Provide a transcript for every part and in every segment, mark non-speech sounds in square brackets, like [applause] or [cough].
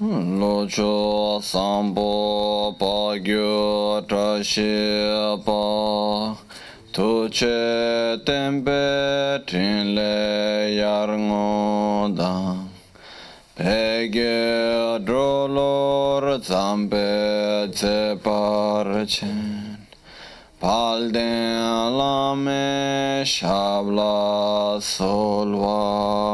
locho sambo pa gyo trashi pa tuche tempe trinle yar ngoda pege drolor zambe tse parchen palden lame shabla solvade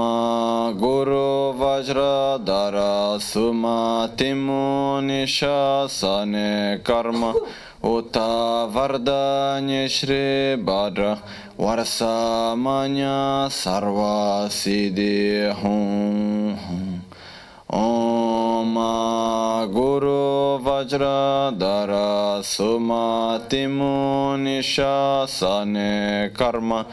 Om Guru Vajradhara Sumatimu Nishasane Karma Uta Vardanya Shri Bhadra Varsamanya Sarva Siddhi Hum Hum. Om Guru Vajradhara Sumatimu Nishasane Karma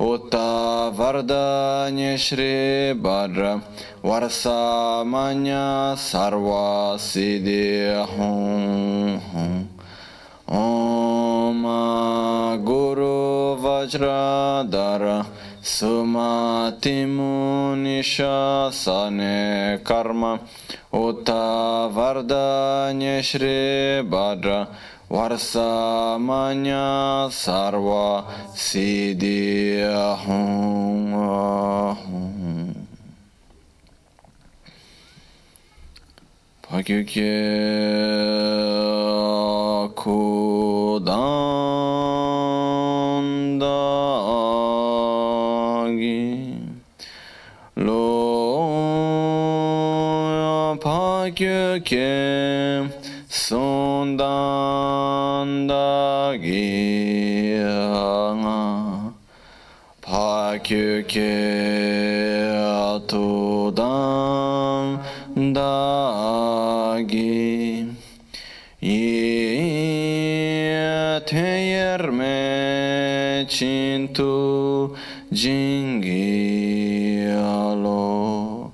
Uta Vardanya Shri Bhadra Varsamanya Sarva Siddhi Hum Hum. Om Guru Vajradhara Sumatimu Nishasane Karma. Uta Vardanya Shri Bhadra Varsamanya Sarva Siddhi Ahum Ahum Pakyukye Kudandagi Lo Pakyukye sundan da giyana pakyuke atudan da gi me çintu jingi alo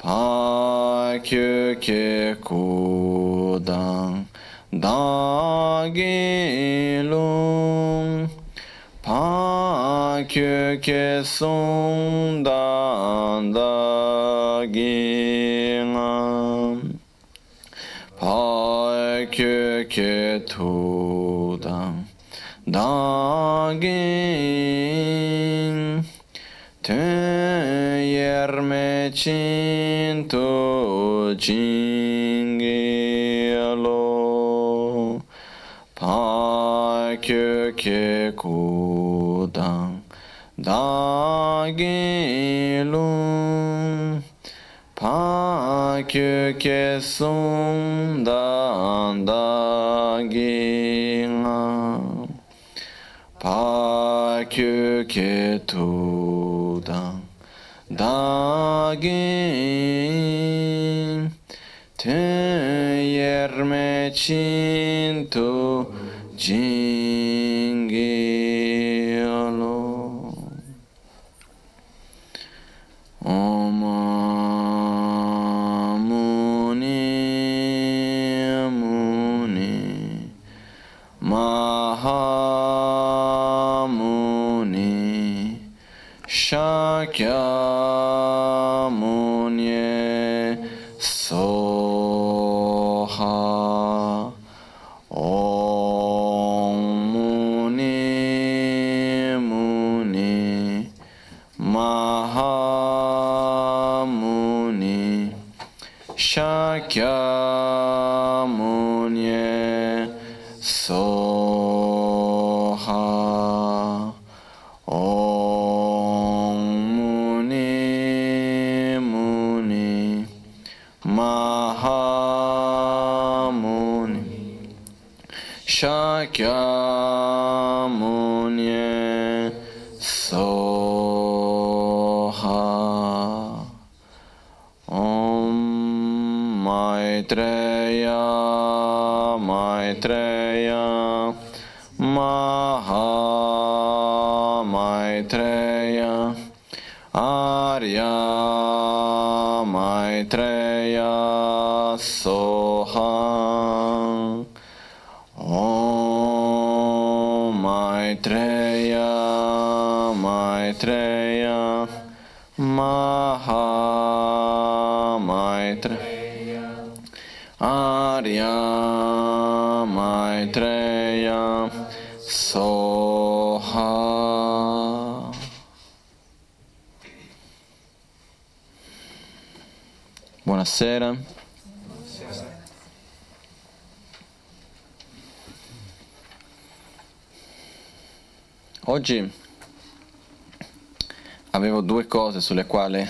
pakyuke ku 도당 다게롱 파큐케 송단다기나 파큐케 도당 다긴 Tön yerme çin to çin kyu kye ku dang da ge lung pa kyu kye sung dan da ge nga pa kyu kye tu dang da ge ten yer me chin tu jin So Oggi avevo due cose sulle quali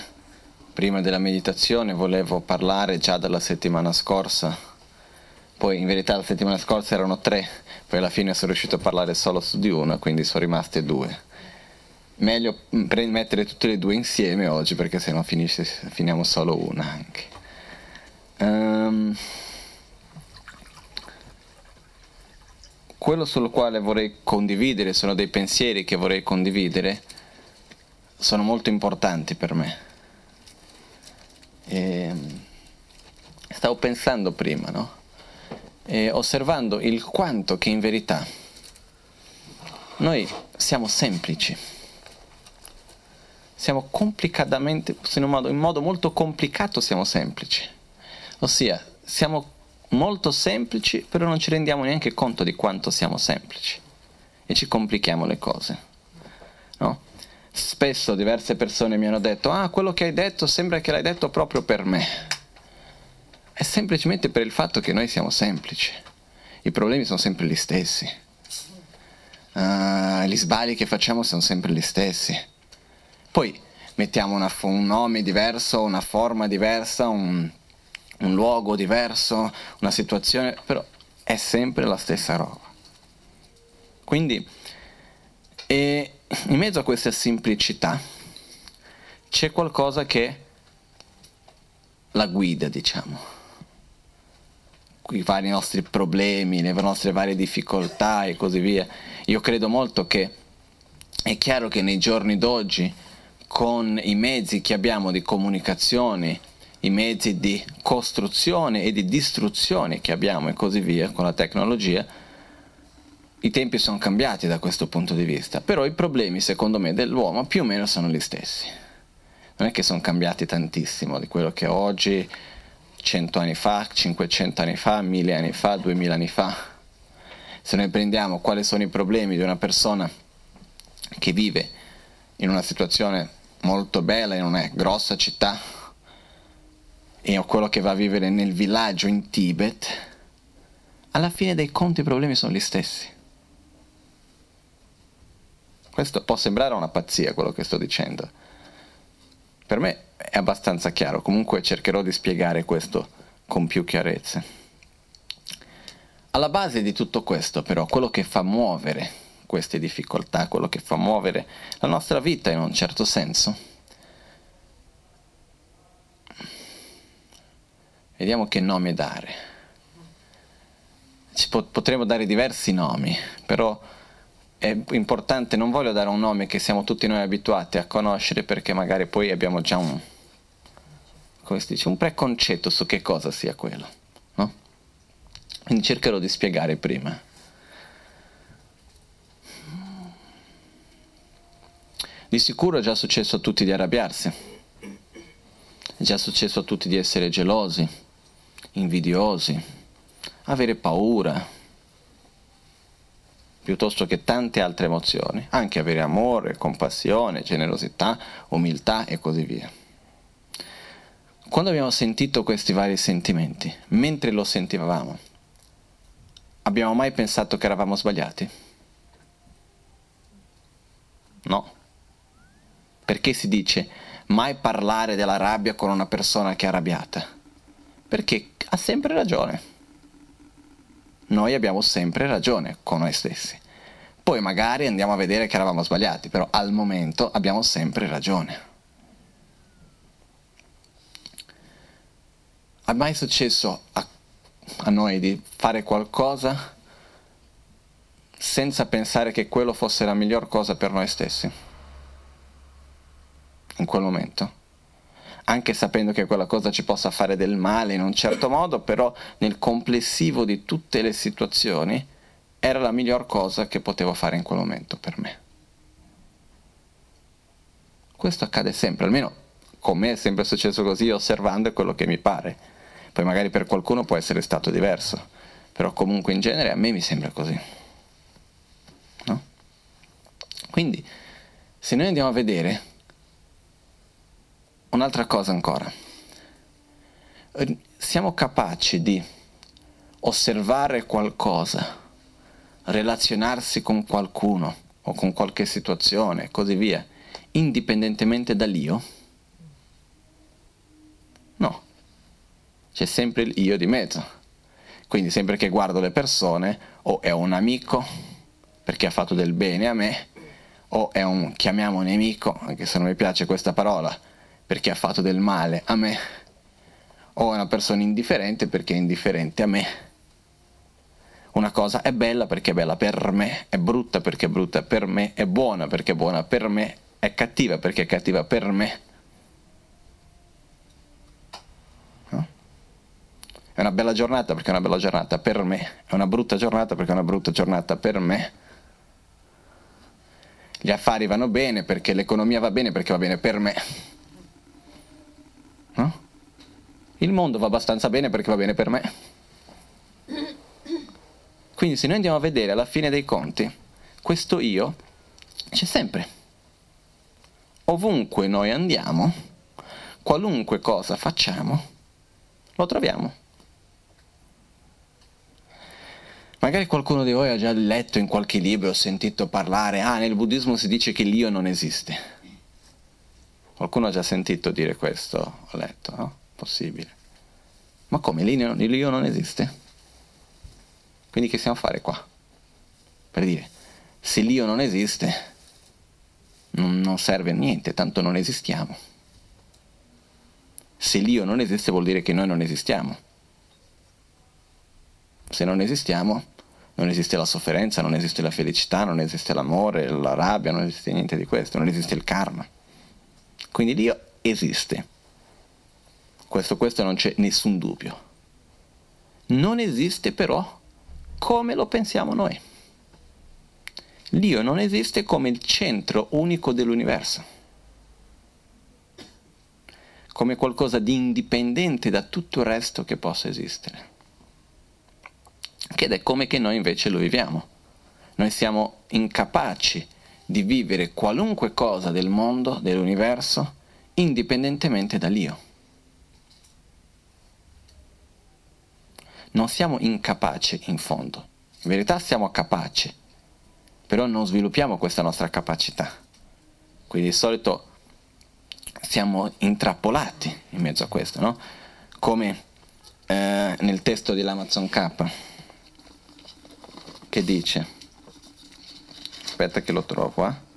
prima della meditazione volevo parlare già dalla settimana scorsa. Poi in verità la settimana scorsa erano tre, poi alla fine sono riuscito a parlare solo su di una, quindi sono rimaste due. Meglio mettere tutte e due insieme oggi perché sennò finisce, finiamo solo una anche. Um, quello sul quale vorrei condividere, sono dei pensieri che vorrei condividere, sono molto importanti per me. E ehm, stavo pensando prima, no? E osservando il quanto che in verità noi siamo semplici. Siamo complicatamente, in modo, in modo molto complicato siamo semplici. Ossia, siamo molto semplici, però non ci rendiamo neanche conto di quanto siamo semplici e ci complichiamo le cose. No? Spesso diverse persone mi hanno detto, ah, quello che hai detto sembra che l'hai detto proprio per me. È semplicemente per il fatto che noi siamo semplici. I problemi sono sempre gli stessi. Uh, gli sbagli che facciamo sono sempre gli stessi. Poi mettiamo una, un nome diverso, una forma diversa, un, un luogo diverso, una situazione, però è sempre la stessa roba. Quindi, in mezzo a questa semplicità c'è qualcosa che la guida, diciamo. I vari nostri problemi, le nostre varie difficoltà e così via. Io credo molto che è chiaro che nei giorni d'oggi, con i mezzi che abbiamo di comunicazione, i mezzi di costruzione e di distruzione che abbiamo e così via con la tecnologia, i tempi sono cambiati da questo punto di vista, però i problemi secondo me dell'uomo più o meno sono gli stessi. Non è che sono cambiati tantissimo di quello che oggi, 100 anni fa, 500 anni fa, 1000 anni fa, 2000 anni fa. Se noi prendiamo quali sono i problemi di una persona che vive in una situazione molto bella, in una grossa città, e o quello che va a vivere nel villaggio in Tibet, alla fine dei conti i problemi sono gli stessi. Questo può sembrare una pazzia quello che sto dicendo. Per me è abbastanza chiaro, comunque cercherò di spiegare questo con più chiarezza. Alla base di tutto questo però, quello che fa muovere queste difficoltà, quello che fa muovere la nostra vita in un certo senso, Vediamo che nome dare. Ci potremmo dare diversi nomi, però è importante, non voglio dare un nome che siamo tutti noi abituati a conoscere perché magari poi abbiamo già un, dice, un preconcetto su che cosa sia quello. No? Quindi cercherò di spiegare prima. Di sicuro è già successo a tutti di arrabbiarsi, è già successo a tutti di essere gelosi, invidiosi, avere paura, piuttosto che tante altre emozioni, anche avere amore, compassione, generosità, umiltà e così via. Quando abbiamo sentito questi vari sentimenti, mentre lo sentivamo, abbiamo mai pensato che eravamo sbagliati? No. Perché si dice mai parlare della rabbia con una persona che è arrabbiata? Perché ha sempre ragione. Noi abbiamo sempre ragione con noi stessi. Poi magari andiamo a vedere che eravamo sbagliati, però al momento abbiamo sempre ragione. È mai successo a, a noi di fare qualcosa senza pensare che quello fosse la miglior cosa per noi stessi? In quel momento? Anche sapendo che quella cosa ci possa fare del male in un certo modo, però nel complessivo di tutte le situazioni era la miglior cosa che potevo fare in quel momento per me. Questo accade sempre, almeno con me è sempre successo così, osservando quello che mi pare. Poi magari per qualcuno può essere stato diverso, però comunque in genere a me mi sembra così. No? Quindi, se noi andiamo a vedere un'altra cosa ancora, siamo capaci di osservare qualcosa, relazionarsi con qualcuno o con qualche situazione così via, indipendentemente dall'io? No, c'è sempre il io di mezzo. Quindi sempre che guardo le persone, o è un amico perché ha fatto del bene a me, o è un chiamiamo nemico, anche se non mi piace questa parola, perché ha fatto del male a me, o è una persona indifferente perché è indifferente a me. Una cosa è bella perché è bella per me, è brutta perché è brutta per me, è buona perché è buona per me, è cattiva perché è cattiva per me. È una bella giornata perché è una bella giornata per me, è una brutta giornata perché è una brutta giornata per me. Gli affari vanno bene perché l'economia va bene perché va bene per me. No? Il mondo va abbastanza bene perché va bene per me. Quindi se noi andiamo a vedere alla fine dei conti, questo io c'è sempre ovunque noi andiamo, qualunque cosa facciamo, lo troviamo. Magari qualcuno di voi ha già letto in qualche libro o sentito parlare, ah, nel buddismo si dice che l'io non esiste. Qualcuno ha già sentito dire questo, ho letto, no? Possibile. Ma come, l'io non esiste? Quindi che stiamo a fare qua? Per dire, se l'io non esiste, non, serve a niente, tanto non esistiamo. Se l'io non esiste vuol dire che noi non esistiamo. Se non esistiamo, non esiste la sofferenza, non esiste la felicità, non esiste l'amore, la rabbia, non esiste niente di questo, non esiste il karma. Quindi Dio esiste. Questo, questo non c'è nessun dubbio. Non esiste però come lo pensiamo noi. Dio non esiste come il centro unico dell'universo, come qualcosa di indipendente da tutto il resto che possa esistere. Ed è come che noi invece lo viviamo. Noi siamo incapaci di vivere qualunque cosa del mondo, dell'universo, indipendentemente dall'io. Non siamo incapaci in fondo, in verità siamo capaci però non sviluppiamo questa nostra capacità. Quindi di solito siamo intrappolati in mezzo a questo, no? Come eh, nel testo dell'Amazon K che dice, aspetta che lo trovo, eh?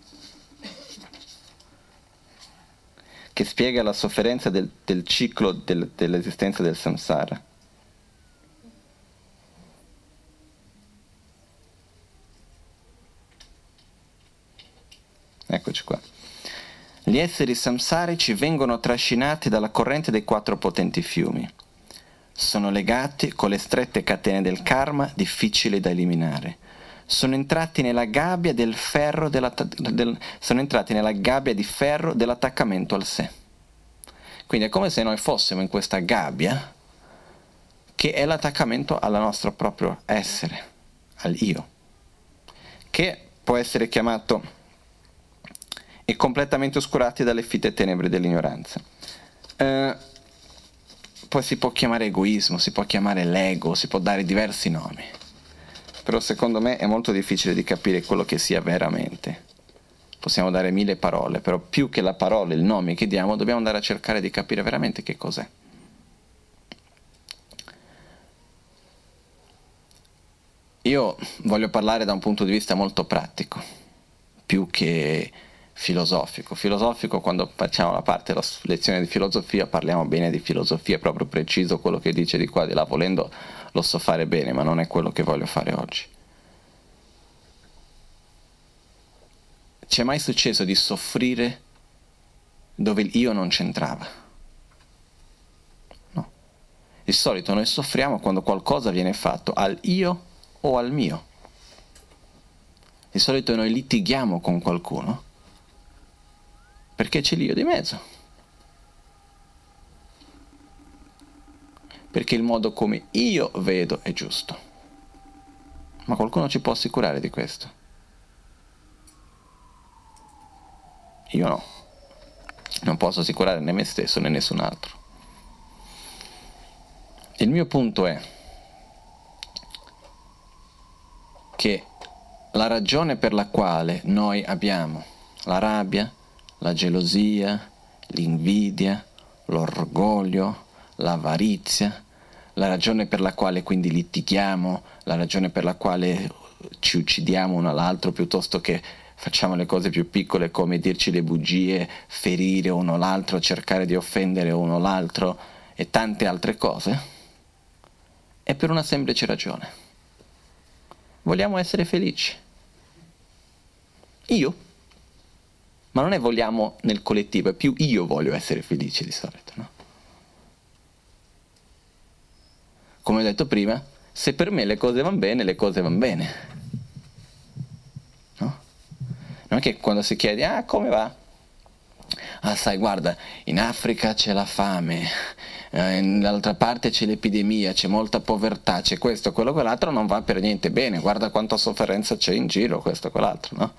che spiega la sofferenza del, del ciclo del, dell'esistenza del samsara. Eccoci qua. Gli esseri samsarici vengono trascinati dalla corrente dei quattro potenti fiumi. Sono legati con le strette catene del karma difficili da eliminare. Sono entrati nella gabbia del ferro del, sono entrati nella gabbia di ferro dell'attaccamento al sé. Quindi è come se noi fossimo in questa gabbia che è l'attaccamento al nostro proprio essere, al io, che può essere chiamato e completamente oscurati dalle fitte tenebre dell'ignoranza. Eh, poi si può chiamare egoismo, si può chiamare l'ego, si può dare diversi nomi, però secondo me è molto difficile di capire quello che sia veramente. Possiamo dare mille parole, però più che la parola, il nome che diamo, dobbiamo andare a cercare di capire veramente che cos'è. Io voglio parlare da un punto di vista molto pratico, più che filosofico. Filosofico quando facciamo la parte della lezione di filosofia parliamo bene di filosofia, proprio preciso quello che dice di qua di là, volendo lo so fare bene, ma non è quello che voglio fare oggi. Ci è mai successo di soffrire dove il io non c'entrava? No. Di solito noi soffriamo quando qualcosa viene fatto al io o al mio. Di solito noi litighiamo con qualcuno Perché c'è l'io di mezzo. Perché il modo come io vedo è giusto. Ma qualcuno ci può assicurare di questo? Io no. Non posso assicurare né me stesso né nessun altro. Il mio punto è che la ragione per la quale noi abbiamo la rabbia, la gelosia, l'invidia, l'orgoglio, l'avarizia, la ragione per la quale quindi litighiamo, la ragione per la quale ci uccidiamo uno all'altro piuttosto che facciamo le cose più piccole come dirci le bugie, ferire uno l'altro, cercare di offendere uno l'altro e tante altre cose, è per una semplice ragione. Vogliamo essere felici. Io? Ma non è vogliamo nel collettivo, è più io voglio essere felice di solito, no? Come ho detto prima, se per me le cose vanno bene, le cose vanno bene. No? Non è che quando si chiede, ah, come va? Ah, sai, guarda, in Africa c'è la fame, eh, dall'altra parte c'è l'epidemia, c'è molta povertà, c'è questo, quello, quell'altro, non va per niente bene, guarda quanta sofferenza c'è in giro, questo, quell'altro, no?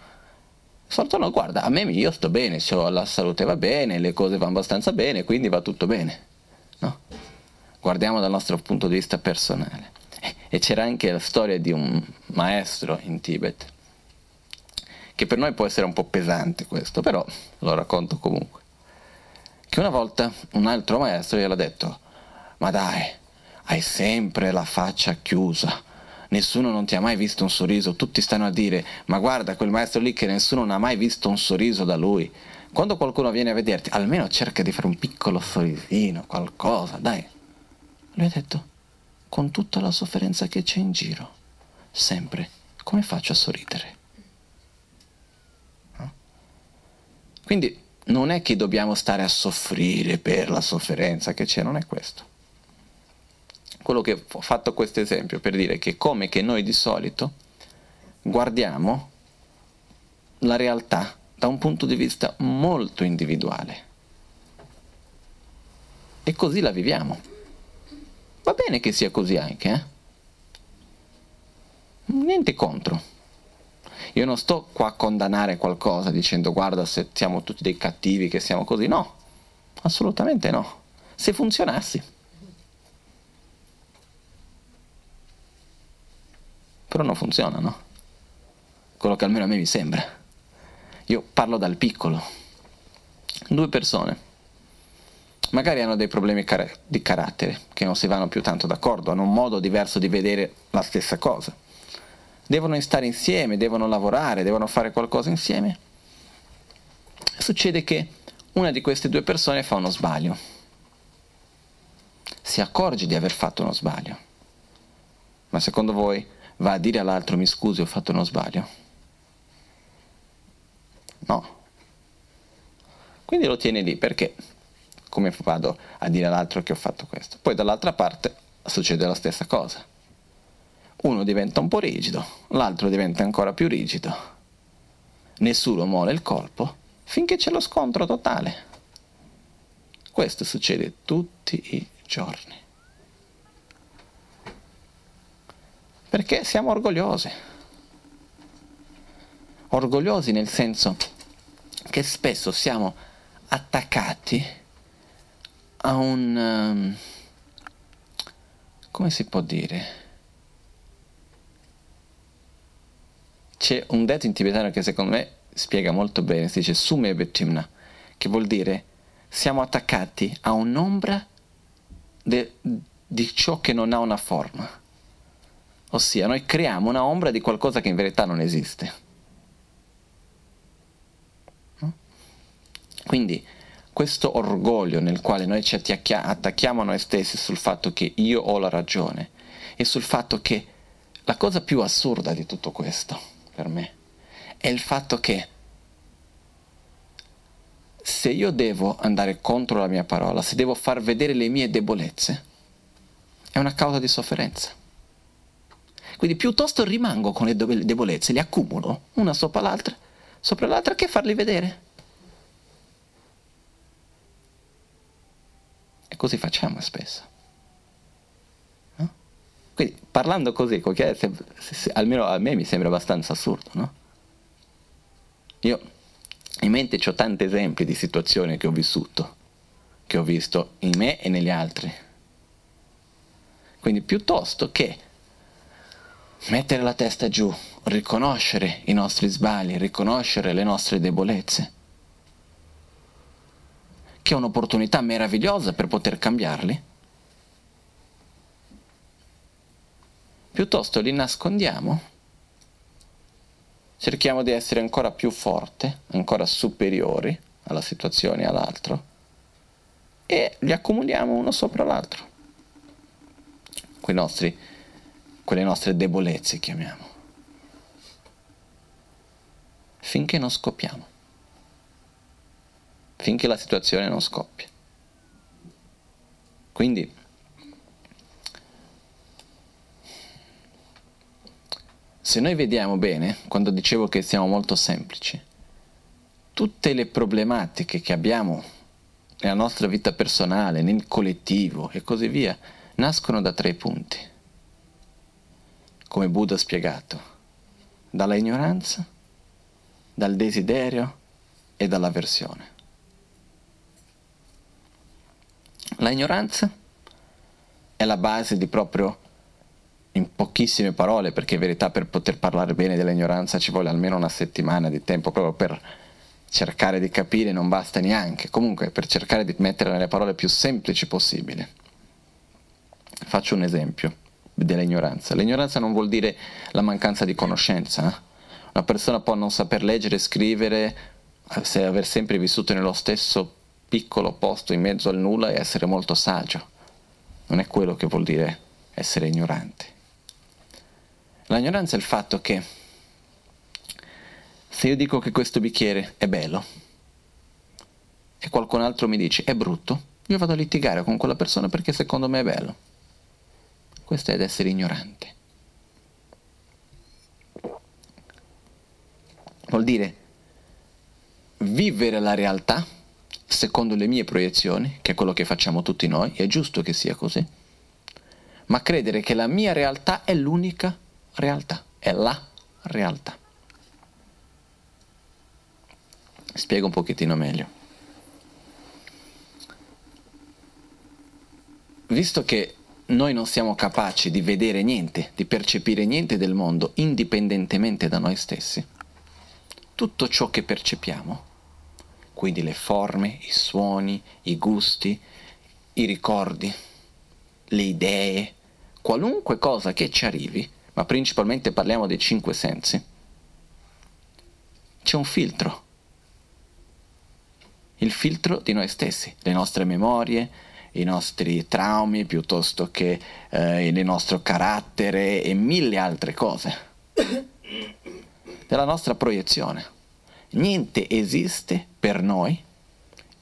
Sorto no, guarda, a me io sto bene, la salute va bene, le cose vanno abbastanza bene, quindi va tutto bene, no? Guardiamo dal nostro punto di vista personale. E c'era anche la storia di un maestro in Tibet, che per noi può essere un po' pesante questo, però lo racconto comunque che una volta un altro maestro gli ha detto, ma dai, hai sempre la faccia chiusa, nessuno non ti ha mai visto un sorriso, tutti stanno a dire, ma guarda quel maestro lì che nessuno non ha mai visto un sorriso da lui. Quando qualcuno viene a vederti, almeno cerca di fare un piccolo sorrisino, qualcosa, dai. Lui ha detto, con tutta la sofferenza che c'è in giro, sempre, come faccio a sorridere? Quindi non è che dobbiamo stare a soffrire per la sofferenza che c'è, non è questo. Quello che ho fatto questo esempio per dire che come che noi di solito guardiamo la realtà da un punto di vista molto individuale e così la viviamo. Va bene che sia così anche, eh? Niente contro. Io non sto qua a condannare qualcosa dicendo guarda se siamo tutti dei cattivi che siamo così, no, assolutamente no. Se funzionassi. Però non funziona, no? Quello che almeno a me mi sembra. Io parlo dal piccolo. Due persone. Magari hanno dei problemi di carattere, che non si vanno più tanto d'accordo, hanno un modo diverso di vedere la stessa cosa devono stare insieme, devono lavorare, devono fare qualcosa insieme, succede che una di queste due persone fa uno sbaglio, si accorge di aver fatto uno sbaglio, ma secondo voi va a dire all'altro mi scusi ho fatto uno sbaglio? No. Quindi lo tiene lì perché come vado a dire all'altro che ho fatto questo? Poi dall'altra parte succede la stessa cosa uno diventa un po' rigido, l'altro diventa ancora più rigido. Nessuno muore il colpo finché c'è lo scontro totale. Questo succede tutti i giorni. Perché siamo orgogliosi. Orgogliosi nel senso che spesso siamo attaccati a un... Um, come si può dire? C'è un detto in tibetano che secondo me spiega molto bene, si dice sume betimna, che vuol dire siamo attaccati a un'ombra de, di ciò che non ha una forma. Ossia, noi creiamo una ombra di qualcosa che in verità non esiste. Quindi questo orgoglio nel quale noi ci attacchiamo a noi stessi sul fatto che io ho la ragione e sul fatto che la cosa più assurda di tutto questo per me è il fatto che se io devo andare contro la mia parola, se devo far vedere le mie debolezze, è una causa di sofferenza. Quindi piuttosto rimango con le debolezze, le accumulo una sopra l'altra, sopra l'altra che farli vedere. Così facciamo spesso. No? Quindi parlando così, almeno a me mi sembra abbastanza assurdo, no? Io in mente ho tanti esempi di situazioni che ho vissuto, che ho visto in me e negli altri. Quindi piuttosto che mettere la testa giù, riconoscere i nostri sbagli, riconoscere le nostre debolezze, che è un'opportunità meravigliosa per poter cambiarli, piuttosto li nascondiamo, cerchiamo di essere ancora più forte, ancora superiori alla situazione e all'altro, e li accumuliamo uno sopra l'altro, nostri, quelle nostre debolezze chiamiamo, finché non scoppiamo finché la situazione non scoppia. Quindi se noi vediamo bene, quando dicevo che siamo molto semplici, tutte le problematiche che abbiamo nella nostra vita personale, nel collettivo e così via, nascono da tre punti, come Buddha ha spiegato, dalla ignoranza, dal desiderio e dall'avversione. La ignoranza è la base di proprio, in pochissime parole, perché in verità per poter parlare bene dell'ignoranza ci vuole almeno una settimana di tempo proprio per cercare di capire, non basta neanche, comunque per cercare di mettere nelle parole più semplici possibili. Faccio un esempio dell'ignoranza. L'ignoranza non vuol dire la mancanza di conoscenza. Eh? Una persona può non saper leggere scrivere se aver sempre vissuto nello stesso piccolo posto in mezzo al nulla e essere molto saggio. Non è quello che vuol dire essere ignoranti. L'ignoranza è il fatto che se io dico che questo bicchiere è bello e qualcun altro mi dice è brutto, io vado a litigare con quella persona perché secondo me è bello. Questo è ed essere ignorante. Vuol dire vivere la realtà secondo le mie proiezioni, che è quello che facciamo tutti noi, è giusto che sia così, ma credere che la mia realtà è l'unica realtà, è la realtà. Spiego un pochettino meglio. Visto che noi non siamo capaci di vedere niente, di percepire niente del mondo indipendentemente da noi stessi, tutto ciò che percepiamo quindi le forme, i suoni, i gusti, i ricordi, le idee, qualunque cosa che ci arrivi, ma principalmente parliamo dei cinque sensi, c'è un filtro. Il filtro di noi stessi, le nostre memorie, i nostri traumi piuttosto che eh, il nostro carattere e mille altre cose. [coughs] Della nostra proiezione. Niente esiste per noi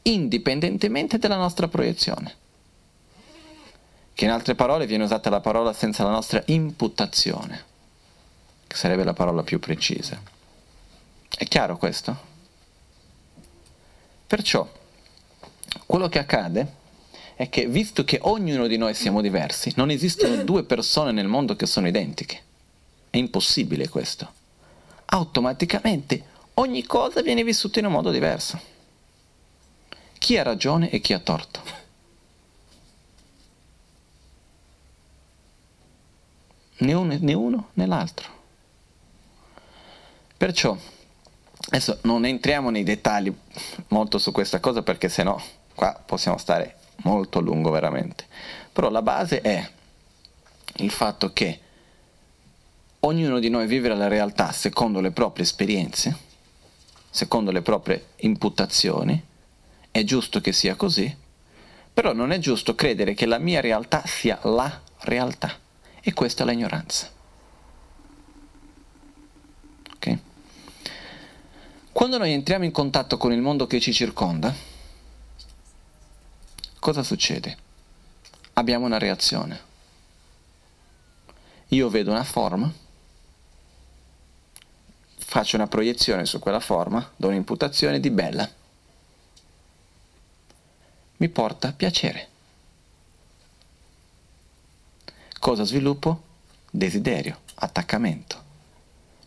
indipendentemente dalla nostra proiezione. Che in altre parole viene usata la parola senza la nostra imputazione, che sarebbe la parola più precisa. È chiaro questo? Perciò, quello che accade è che visto che ognuno di noi siamo diversi, non esistono due persone nel mondo che sono identiche. È impossibile questo. Automaticamente ogni cosa viene vissuta in un modo diverso. Chi ha ragione e chi ha torto? Né uno né, uno, né l'altro. Perciò, adesso non entriamo nei dettagli molto su questa cosa perché sennò qua possiamo stare molto a lungo veramente. Però la base è il fatto che ognuno di noi vive la realtà secondo le proprie esperienze secondo le proprie imputazioni, è giusto che sia così, però non è giusto credere che la mia realtà sia la realtà e questa è l'ignoranza. Okay? Quando noi entriamo in contatto con il mondo che ci circonda, cosa succede? Abbiamo una reazione. Io vedo una forma, faccio una proiezione su quella forma, do un'imputazione di bella. Mi porta piacere. Cosa sviluppo? Desiderio, attaccamento,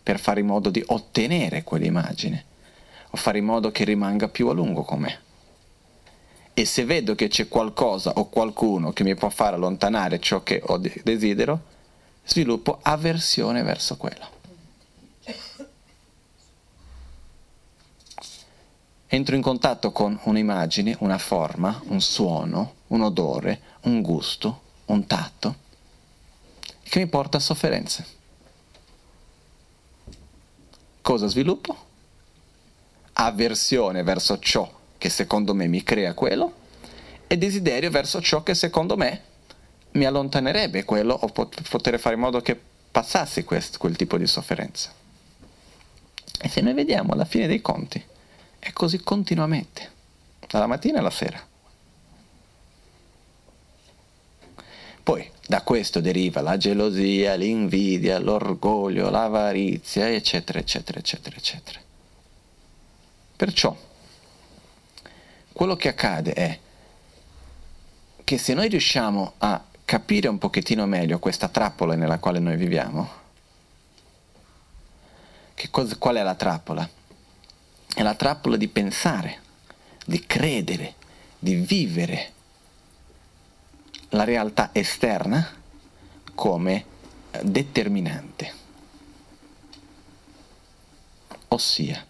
per fare in modo di ottenere quell'immagine o fare in modo che rimanga più a lungo con me. E se vedo che c'è qualcosa o qualcuno che mi può far allontanare ciò che desidero, sviluppo avversione verso quello. Entro in contatto con un'immagine, una forma, un suono, un odore, un gusto, un tatto, che mi porta a sofferenze. Cosa sviluppo? Avversione verso ciò che secondo me mi crea quello e desiderio verso ciò che secondo me mi allontanerebbe quello o pot- poter fare in modo che passassi quest- quel tipo di sofferenza. E se noi vediamo alla fine dei conti, è così continuamente, dalla mattina alla sera. Poi da questo deriva la gelosia, l'invidia, l'orgoglio, l'avarizia, eccetera, eccetera, eccetera, eccetera. Perciò, quello che accade è che se noi riusciamo a capire un pochettino meglio questa trappola nella quale noi viviamo, cosa, qual è la trappola? È la trappola di pensare, di credere, di vivere la realtà esterna come determinante. Ossia,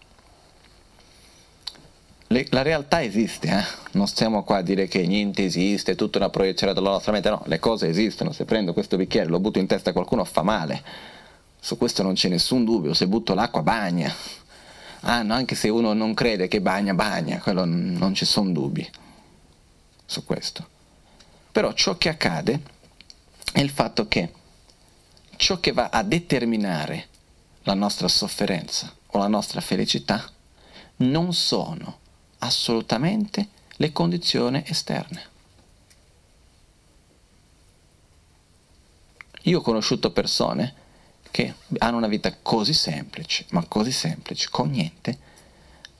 le, la realtà esiste, eh? non stiamo qua a dire che niente esiste, è tutta una proiezione della nostra mente, no, le cose esistono, se prendo questo bicchiere e lo butto in testa a qualcuno fa male, su questo non c'è nessun dubbio, se butto l'acqua bagna, ah, no, anche se uno non crede che bagna, bagna, quello non ci sono dubbi su questo. Però ciò che accade è il fatto che ciò che va a determinare la nostra sofferenza o la nostra felicità non sono assolutamente le condizioni esterne. Io ho conosciuto persone che hanno una vita così semplice, ma così semplice, con niente,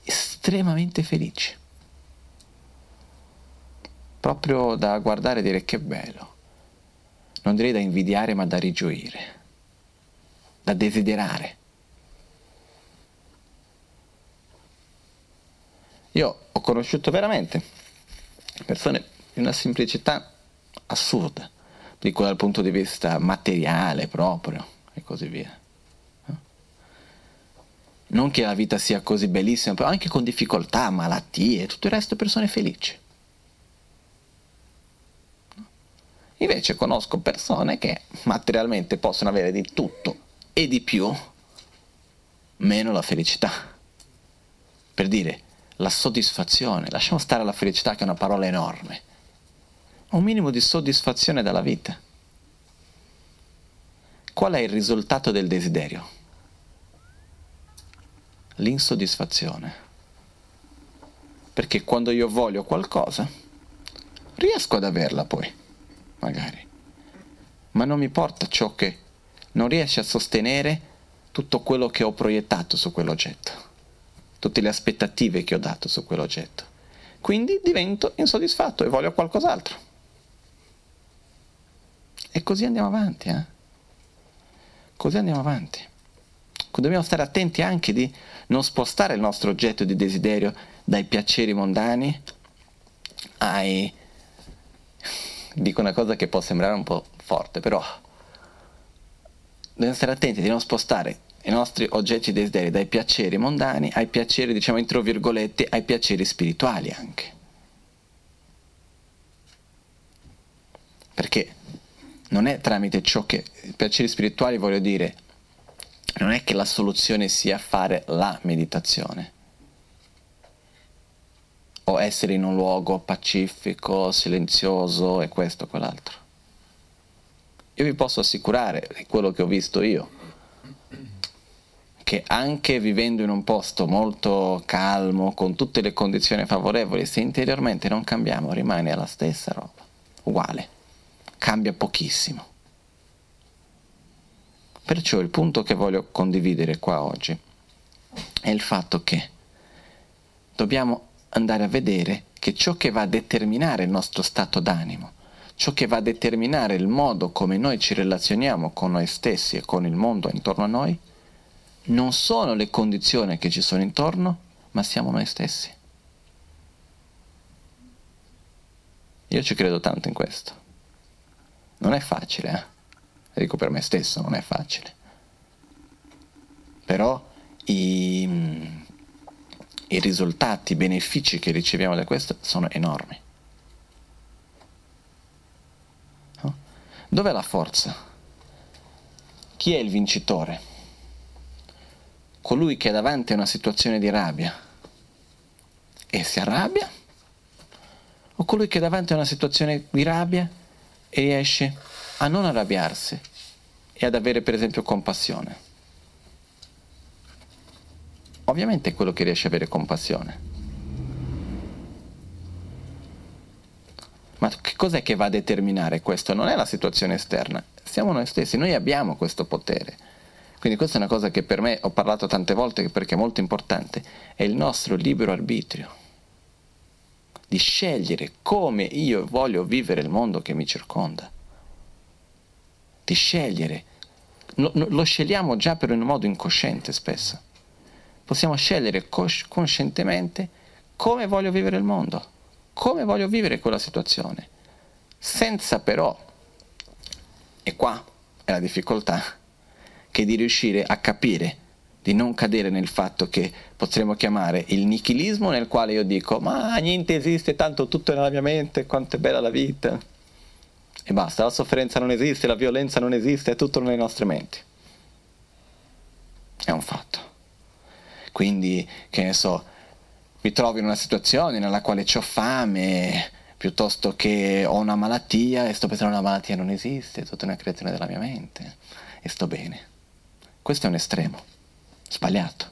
estremamente felici. Proprio da guardare e dire che bello. Non direi da invidiare, ma da rigioire, da desiderare. Io ho conosciuto veramente persone di una semplicità assurda, dico dal punto di vista materiale proprio e così via. Non che la vita sia così bellissima, però anche con difficoltà, malattie, tutto il resto persone felici. Invece conosco persone che materialmente possono avere di tutto e di più, meno la felicità. Per dire, la soddisfazione, lasciamo stare la felicità che è una parola enorme, un minimo di soddisfazione dalla vita. Qual è il risultato del desiderio? L'insoddisfazione. Perché quando io voglio qualcosa, riesco ad averla poi, magari, ma non mi porta ciò che non riesce a sostenere tutto quello che ho proiettato su quell'oggetto tutte le aspettative che ho dato su quell'oggetto. Quindi divento insoddisfatto e voglio qualcos'altro. E così andiamo avanti, eh? Così andiamo avanti. Dobbiamo stare attenti anche di non spostare il nostro oggetto di desiderio dai piaceri mondani ai... Dico una cosa che può sembrare un po' forte, però dobbiamo stare attenti di non spostare i nostri oggetti desideri, dai piaceri mondani ai piaceri, diciamo entro virgolette, ai piaceri spirituali anche. Perché non è tramite ciò che, piaceri spirituali voglio dire, non è che la soluzione sia fare la meditazione o essere in un luogo pacifico, silenzioso e questo o quell'altro. Io vi posso assicurare, è quello che ho visto io, che anche vivendo in un posto molto calmo, con tutte le condizioni favorevoli, se interiormente non cambiamo, rimane la stessa roba, uguale, cambia pochissimo. Perciò il punto che voglio condividere qua oggi è il fatto che dobbiamo andare a vedere che ciò che va a determinare il nostro stato d'animo, ciò che va a determinare il modo come noi ci relazioniamo con noi stessi e con il mondo intorno a noi, non sono le condizioni che ci sono intorno, ma siamo noi stessi. Io ci credo tanto in questo. Non è facile, eh? Dico per me stesso, non è facile. Però i, i risultati, i benefici che riceviamo da questo sono enormi. No? Dov'è la forza? Chi è il vincitore? Colui che è davanti a una situazione di rabbia e si arrabbia? o colui che davanti a una situazione di rabbia riesce a non arrabbiarsi e ad avere per esempio compassione. Ovviamente è quello che riesce ad avere compassione. Ma che cos'è che va a determinare questo? Non è la situazione esterna, siamo noi stessi, noi abbiamo questo potere. Quindi questa è una cosa che per me ho parlato tante volte perché è molto importante, è il nostro libero arbitrio di scegliere come io voglio vivere il mondo che mi circonda, di scegliere. Lo, lo scegliamo già per un modo incosciente spesso. Possiamo scegliere cos- coscientemente come voglio vivere il mondo, come voglio vivere quella situazione, senza però, e qua è la difficoltà, che di riuscire a capire di non cadere nel fatto che potremmo chiamare il nichilismo nel quale io dico ma niente esiste, tanto tutto è nella mia mente, quanto è bella la vita. E basta, la sofferenza non esiste, la violenza non esiste, è tutto nelle nostre menti. È un fatto. Quindi, che ne so, mi trovo in una situazione nella quale ho fame, piuttosto che ho una malattia e sto pensando che una malattia non esiste, è tutta una creazione della mia mente e sto bene. Questo è un estremo sbagliato,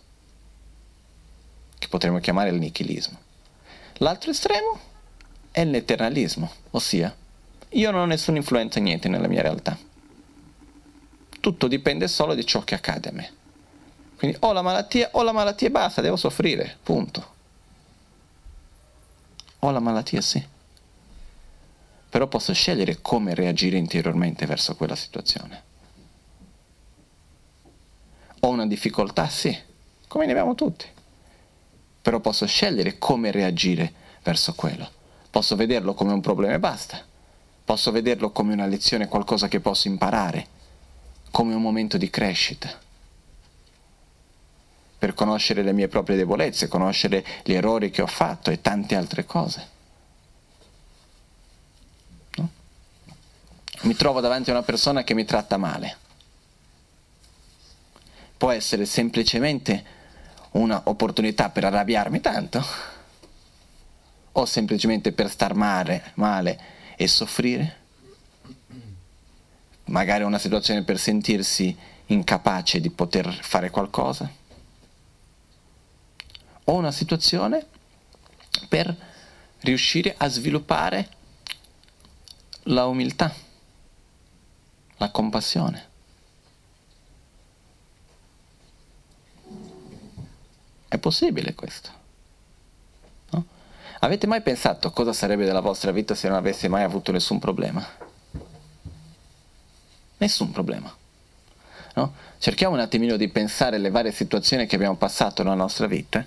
che potremmo chiamare il nichilismo. L'altro estremo è l'eternalismo, ossia io non ho nessuna influenza niente nella mia realtà. Tutto dipende solo di ciò che accade a me. Quindi ho la malattia, ho la malattia e basta, devo soffrire, punto. Ho la malattia, sì. Però posso scegliere come reagire interiormente verso quella situazione. Ho una difficoltà? Sì, come ne abbiamo tutti. Però posso scegliere come reagire verso quello. Posso vederlo come un problema e basta. Posso vederlo come una lezione, qualcosa che posso imparare, come un momento di crescita. Per conoscere le mie proprie debolezze, conoscere gli errori che ho fatto e tante altre cose. Mi trovo davanti a una persona che mi tratta male può essere semplicemente un'opportunità per arrabbiarmi tanto o semplicemente per star male, male e soffrire? Magari una situazione per sentirsi incapace di poter fare qualcosa? O una situazione per riuscire a sviluppare la umiltà, la compassione. È possibile questo. No? Avete mai pensato cosa sarebbe della vostra vita se non avesse mai avuto nessun problema? Nessun problema. No? Cerchiamo un attimino di pensare alle varie situazioni che abbiamo passato nella nostra vita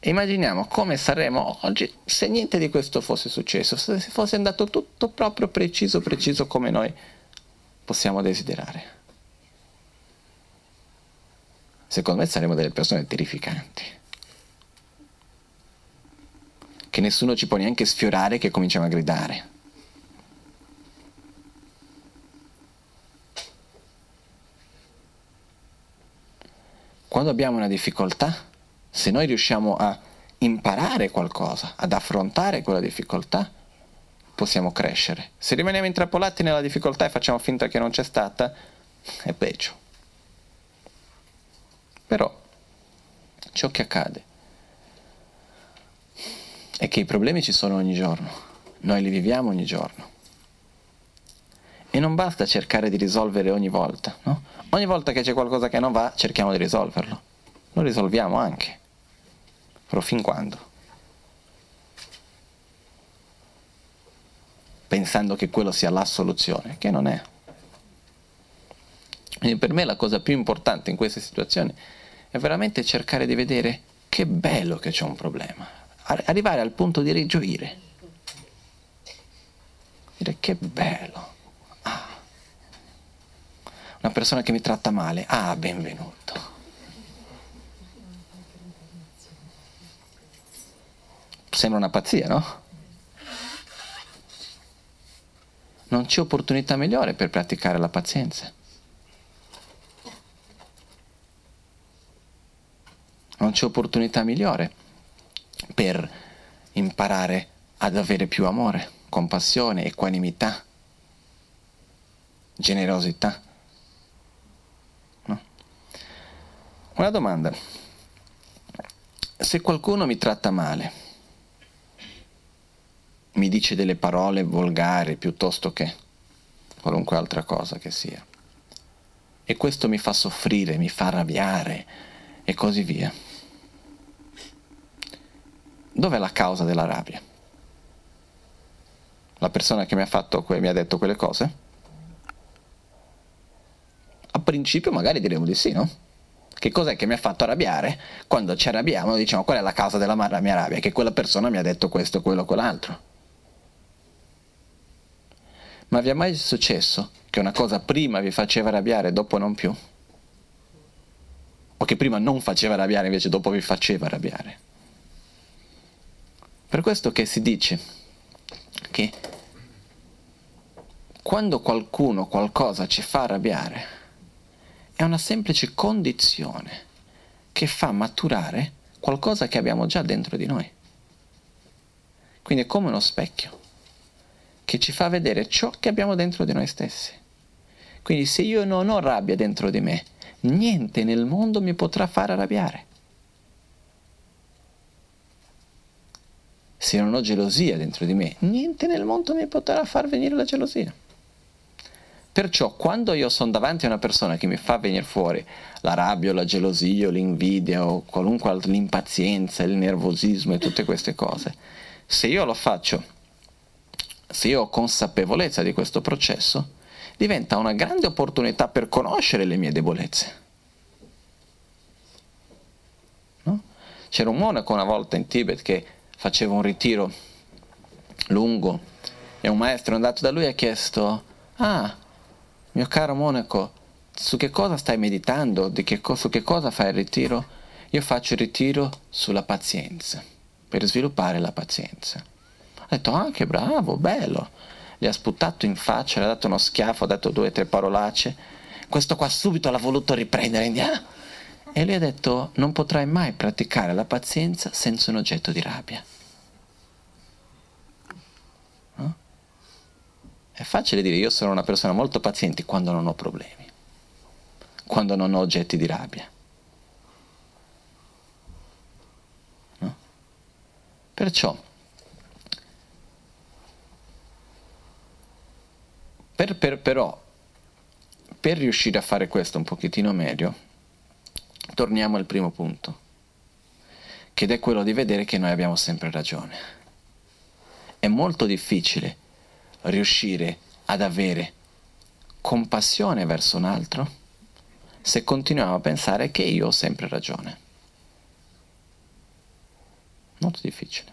e immaginiamo come saremmo oggi se niente di questo fosse successo, se fosse andato tutto proprio preciso, preciso come noi possiamo desiderare secondo me saremo delle persone terrificanti. Che nessuno ci può neanche sfiorare che cominciamo a gridare. Quando abbiamo una difficoltà, se noi riusciamo a imparare qualcosa, ad affrontare quella difficoltà, possiamo crescere. Se rimaniamo intrappolati nella difficoltà e facciamo finta che non c'è stata, è peggio. Però ciò che accade è che i problemi ci sono ogni giorno, noi li viviamo ogni giorno. E non basta cercare di risolvere ogni volta, no? Ogni volta che c'è qualcosa che non va, cerchiamo di risolverlo. Lo risolviamo anche. Però fin quando? pensando che quello sia la soluzione, che non è. Quindi per me la cosa più importante in queste situazioni è veramente cercare di vedere che bello che c'è un problema, arrivare al punto di rigioire, dire che bello, ah. una persona che mi tratta male, ah benvenuto. Sembra una pazzia, no? Non c'è opportunità migliore per praticare la pazienza. Non c'è opportunità migliore per imparare ad avere più amore, compassione, equanimità, generosità. No? Una domanda. Se qualcuno mi tratta male, mi dice delle parole volgari piuttosto che qualunque altra cosa che sia, e questo mi fa soffrire, mi fa arrabbiare e così via dov'è la causa della rabbia? La persona che mi ha, fatto, mi ha detto quelle cose? A principio magari diremo di sì, no? Che cos'è che mi ha fatto arrabbiare? Quando ci arrabbiamo diciamo qual è la causa della mia rabbia? Che quella persona mi ha detto questo, quello, quell'altro. Ma vi è mai successo che una cosa prima vi faceva arrabbiare e dopo non più? O che prima non faceva arrabbiare invece dopo vi faceva arrabbiare? Per questo che si dice che quando qualcuno, qualcosa ci fa arrabbiare, è una semplice condizione che fa maturare qualcosa che abbiamo già dentro di noi. Quindi è come uno specchio che ci fa vedere ciò che abbiamo dentro di noi stessi. Quindi se io non ho rabbia dentro di me, niente nel mondo mi potrà far arrabbiare. Se non ho gelosia dentro di me, niente nel mondo mi potrà far venire la gelosia. Perciò quando io sono davanti a una persona che mi fa venire fuori la rabbia, la gelosia, l'invidia o qualunque altra, l'impazienza, il nervosismo e tutte queste cose, se io lo faccio, se io ho consapevolezza di questo processo, diventa una grande opportunità per conoscere le mie debolezze. No? C'era un monaco una volta in Tibet che faceva un ritiro lungo e un maestro è andato da lui e ha chiesto, ah, mio caro monaco, su che cosa stai meditando? Che co- su che cosa fai il ritiro? Io faccio il ritiro sulla pazienza, per sviluppare la pazienza. Ha detto, ah, che bravo, bello. Gli ha sputato in faccia, le ha dato uno schiaffo, ha detto due o tre parolacce. Questo qua subito l'ha voluto riprendere indietro. E lui ha detto, non potrai mai praticare la pazienza senza un oggetto di rabbia. È facile dire io sono una persona molto paziente quando non ho problemi, quando non ho oggetti di rabbia. No? Perciò, per, per, però, per riuscire a fare questo un pochettino meglio, torniamo al primo punto, che è quello di vedere che noi abbiamo sempre ragione. È molto difficile riuscire ad avere compassione verso un altro se continuiamo a pensare che io ho sempre ragione. Molto difficile.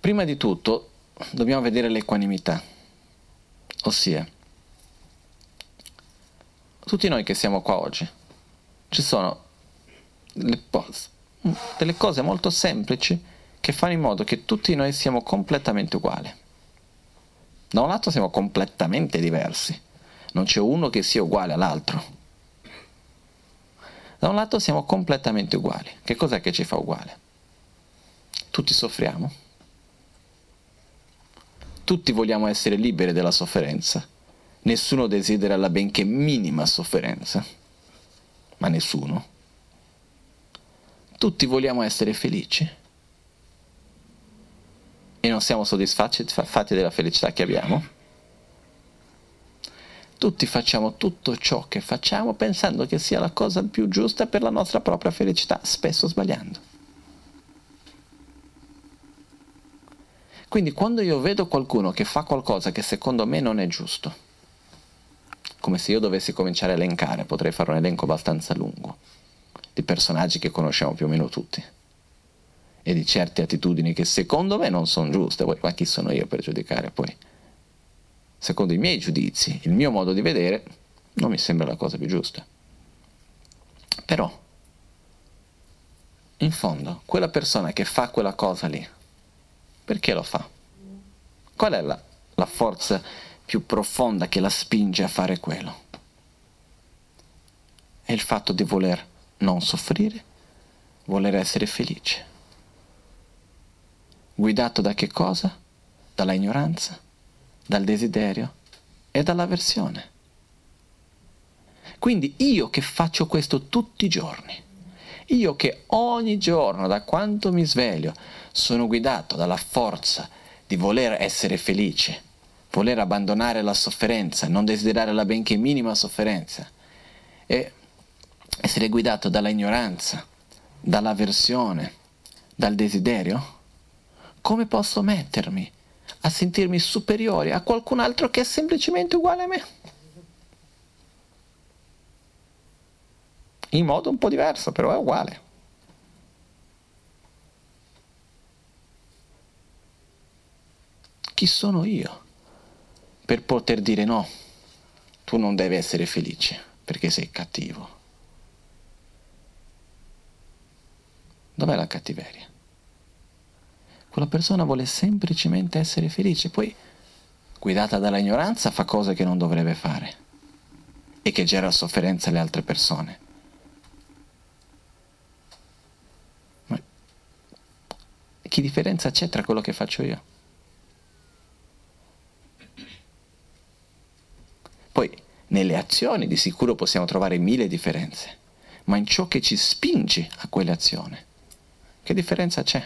Prima di tutto dobbiamo vedere l'equanimità, ossia tutti noi che siamo qua oggi, ci sono le, delle cose molto semplici che fanno in modo che tutti noi siamo completamente uguali. Da un lato siamo completamente diversi, non c'è uno che sia uguale all'altro. Da un lato siamo completamente uguali. Che cos'è che ci fa uguale? Tutti soffriamo. Tutti vogliamo essere liberi dalla sofferenza. Nessuno desidera la benché minima sofferenza. Ma nessuno. Tutti vogliamo essere felici e non siamo soddisfatti della felicità che abbiamo. Tutti facciamo tutto ciò che facciamo pensando che sia la cosa più giusta per la nostra propria felicità, spesso sbagliando. Quindi quando io vedo qualcuno che fa qualcosa che secondo me non è giusto, come se io dovessi cominciare a elencare, potrei fare un elenco abbastanza lungo, di personaggi che conosciamo più o meno tutti e di certe attitudini che secondo me non sono giuste, poi, ma chi sono io per giudicare poi? Secondo i miei giudizi, il mio modo di vedere, non mi sembra la cosa più giusta. Però, in fondo, quella persona che fa quella cosa lì, perché lo fa? Qual è la, la forza più profonda che la spinge a fare quello? È il fatto di voler non soffrire, voler essere felice. Guidato da che cosa? Dalla ignoranza, dal desiderio e dall'avversione. Quindi io che faccio questo tutti i giorni, io che ogni giorno, da quando mi sveglio, sono guidato dalla forza di voler essere felice, voler abbandonare la sofferenza, non desiderare la benché minima sofferenza, e essere guidato dalla ignoranza, dall'avversione, dal desiderio, come posso mettermi a sentirmi superiore a qualcun altro che è semplicemente uguale a me? In modo un po' diverso, però è uguale. Chi sono io per poter dire no? Tu non devi essere felice perché sei cattivo. Dov'è la cattiveria? Quella persona vuole semplicemente essere felice, poi guidata dalla ignoranza fa cose che non dovrebbe fare e che genera sofferenza alle altre persone. Ma che differenza c'è tra quello che faccio io? Poi nelle azioni di sicuro possiamo trovare mille differenze, ma in ciò che ci spinge a quelle azioni, che differenza c'è?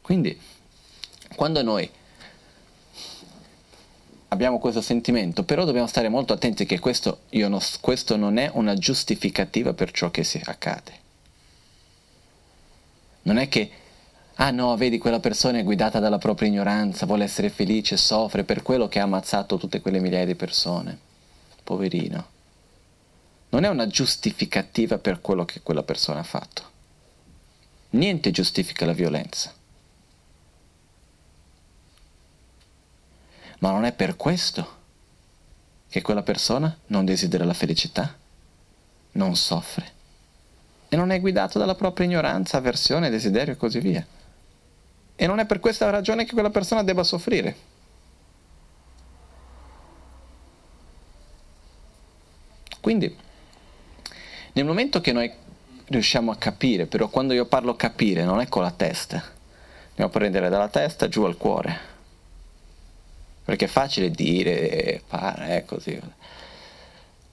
Quindi, quando noi abbiamo questo sentimento, però dobbiamo stare molto attenti che questo, non, questo non è una giustificativa per ciò che accade. Non è che, ah no, vedi quella persona è guidata dalla propria ignoranza, vuole essere felice, soffre per quello che ha ammazzato tutte quelle migliaia di persone. Poverino. Non è una giustificativa per quello che quella persona ha fatto. Niente giustifica la violenza. Ma non è per questo che quella persona non desidera la felicità, non soffre e non è guidato dalla propria ignoranza, avversione, desiderio e così via. E non è per questa ragione che quella persona debba soffrire. Quindi, nel momento che noi riusciamo a capire, però quando io parlo capire non è con la testa, devo prendere dalla testa giù al cuore perché è facile dire, fare, è così.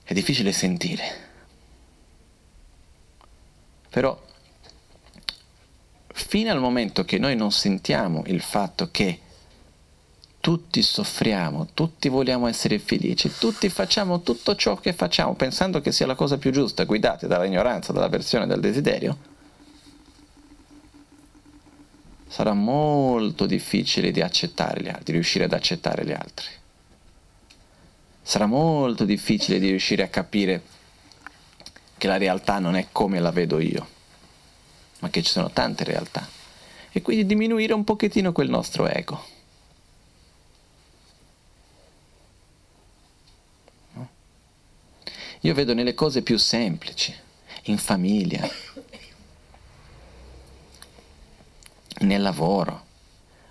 È difficile sentire. Però fino al momento che noi non sentiamo il fatto che tutti soffriamo, tutti vogliamo essere felici, tutti facciamo tutto ciò che facciamo pensando che sia la cosa più giusta, guidati dall'ignoranza, dall'avversione, dal desiderio, sarà molto difficile di accettare gli altri, di riuscire ad accettare gli altri. Sarà molto difficile di riuscire a capire che la realtà non è come la vedo io, ma che ci sono tante realtà. E quindi diminuire un pochettino quel nostro ego. Io vedo nelle cose più semplici, in famiglia, nel lavoro,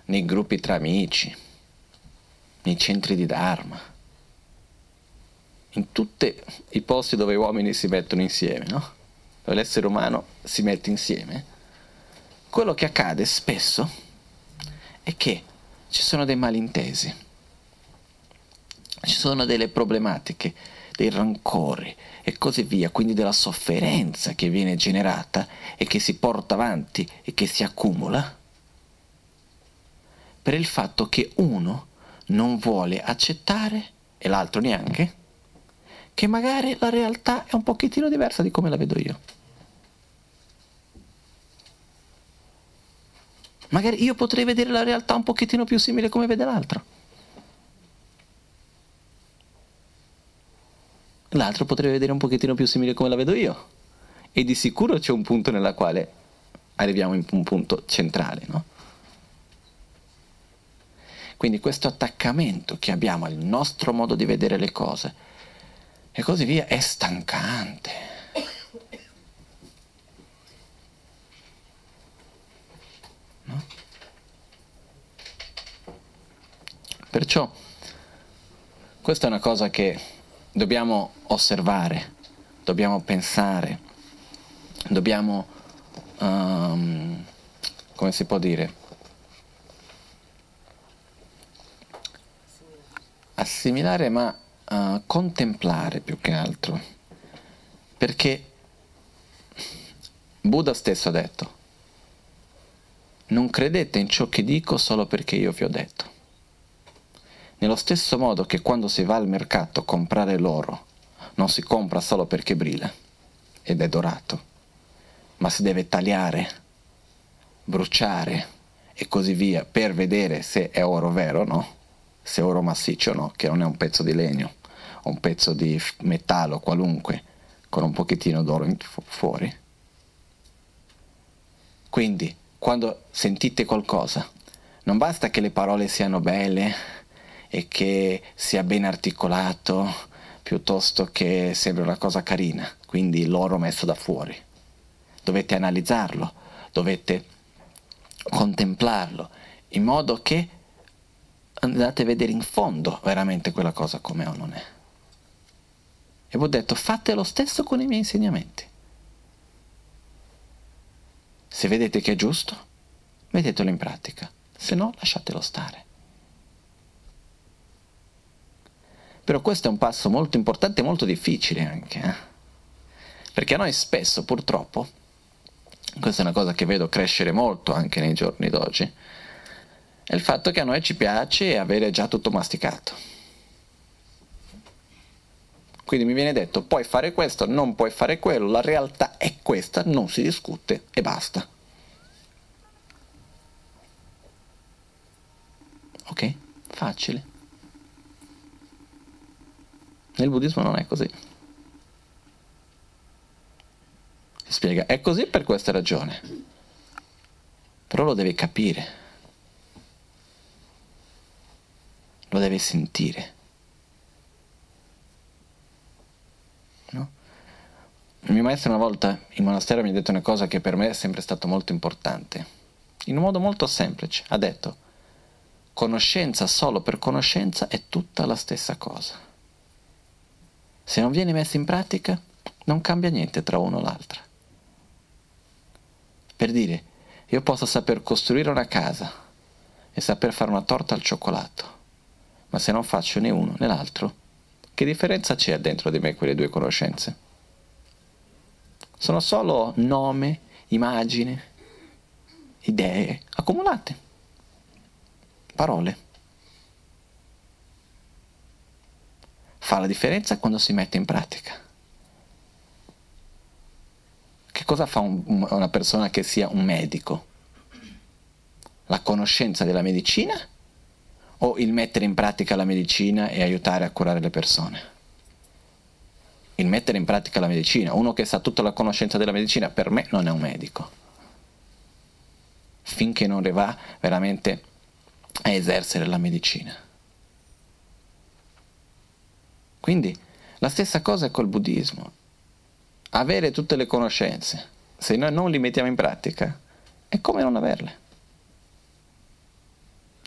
nei gruppi tra amici, nei centri di Dharma, in tutti i posti dove gli uomini si mettono insieme, no? dove l'essere umano si mette insieme, quello che accade spesso è che ci sono dei malintesi, ci sono delle problematiche, dei rancori e così via, quindi della sofferenza che viene generata e che si porta avanti e che si accumula per il fatto che uno non vuole accettare, e l'altro neanche, che magari la realtà è un pochettino diversa di come la vedo io. Magari io potrei vedere la realtà un pochettino più simile come vede l'altro. L'altro potrebbe vedere un pochettino più simile come la vedo io. E di sicuro c'è un punto nella quale arriviamo in un punto centrale, no? Quindi questo attaccamento che abbiamo al nostro modo di vedere le cose e così via è stancante. No? Perciò questa è una cosa che dobbiamo osservare, dobbiamo pensare, dobbiamo, um, come si può dire, assimilare ma uh, contemplare più che altro, perché Buddha stesso ha detto, non credete in ciò che dico solo perché io vi ho detto. Nello stesso modo che quando si va al mercato a comprare l'oro, non si compra solo perché brilla ed è dorato, ma si deve tagliare, bruciare e così via per vedere se è oro vero o no, se è oro massiccio o no, che non è un pezzo di legno o un pezzo di metallo qualunque con un pochettino d'oro fuori. Quindi, quando sentite qualcosa, non basta che le parole siano belle, e che sia ben articolato piuttosto che sembri una cosa carina, quindi l'oro messo da fuori. Dovete analizzarlo, dovete contemplarlo, in modo che andate a vedere in fondo veramente quella cosa come o non è. E vi ho detto fate lo stesso con i miei insegnamenti. Se vedete che è giusto, mettetelo in pratica, se no lasciatelo stare. Però questo è un passo molto importante e molto difficile anche, eh? perché noi spesso purtroppo, questa è una cosa che vedo crescere molto anche nei giorni d'oggi, è il fatto che a noi ci piace avere già tutto masticato. Quindi mi viene detto puoi fare questo, non puoi fare quello, la realtà è questa, non si discute e basta. Ok? Facile. Nel buddismo non è così. Si spiega, è così per questa ragione. Però lo devi capire. Lo devi sentire. No? Il mio maestro una volta in monastero mi ha detto una cosa che per me è sempre stato molto importante. In un modo molto semplice. Ha detto, conoscenza solo per conoscenza è tutta la stessa cosa. Se non viene messa in pratica, non cambia niente tra uno e l'altra. Per dire, io posso saper costruire una casa e saper fare una torta al cioccolato, ma se non faccio né uno né l'altro, che differenza c'è dentro di me quelle due conoscenze? Sono solo nome, immagine, idee accumulate, parole. Fa la differenza quando si mette in pratica. Che cosa fa un, una persona che sia un medico? La conoscenza della medicina o il mettere in pratica la medicina e aiutare a curare le persone? Il mettere in pratica la medicina, uno che sa tutta la conoscenza della medicina, per me non è un medico. Finché non va veramente a esercere la medicina. Quindi la stessa cosa è col buddismo. Avere tutte le conoscenze, se noi non li mettiamo in pratica, è come non averle.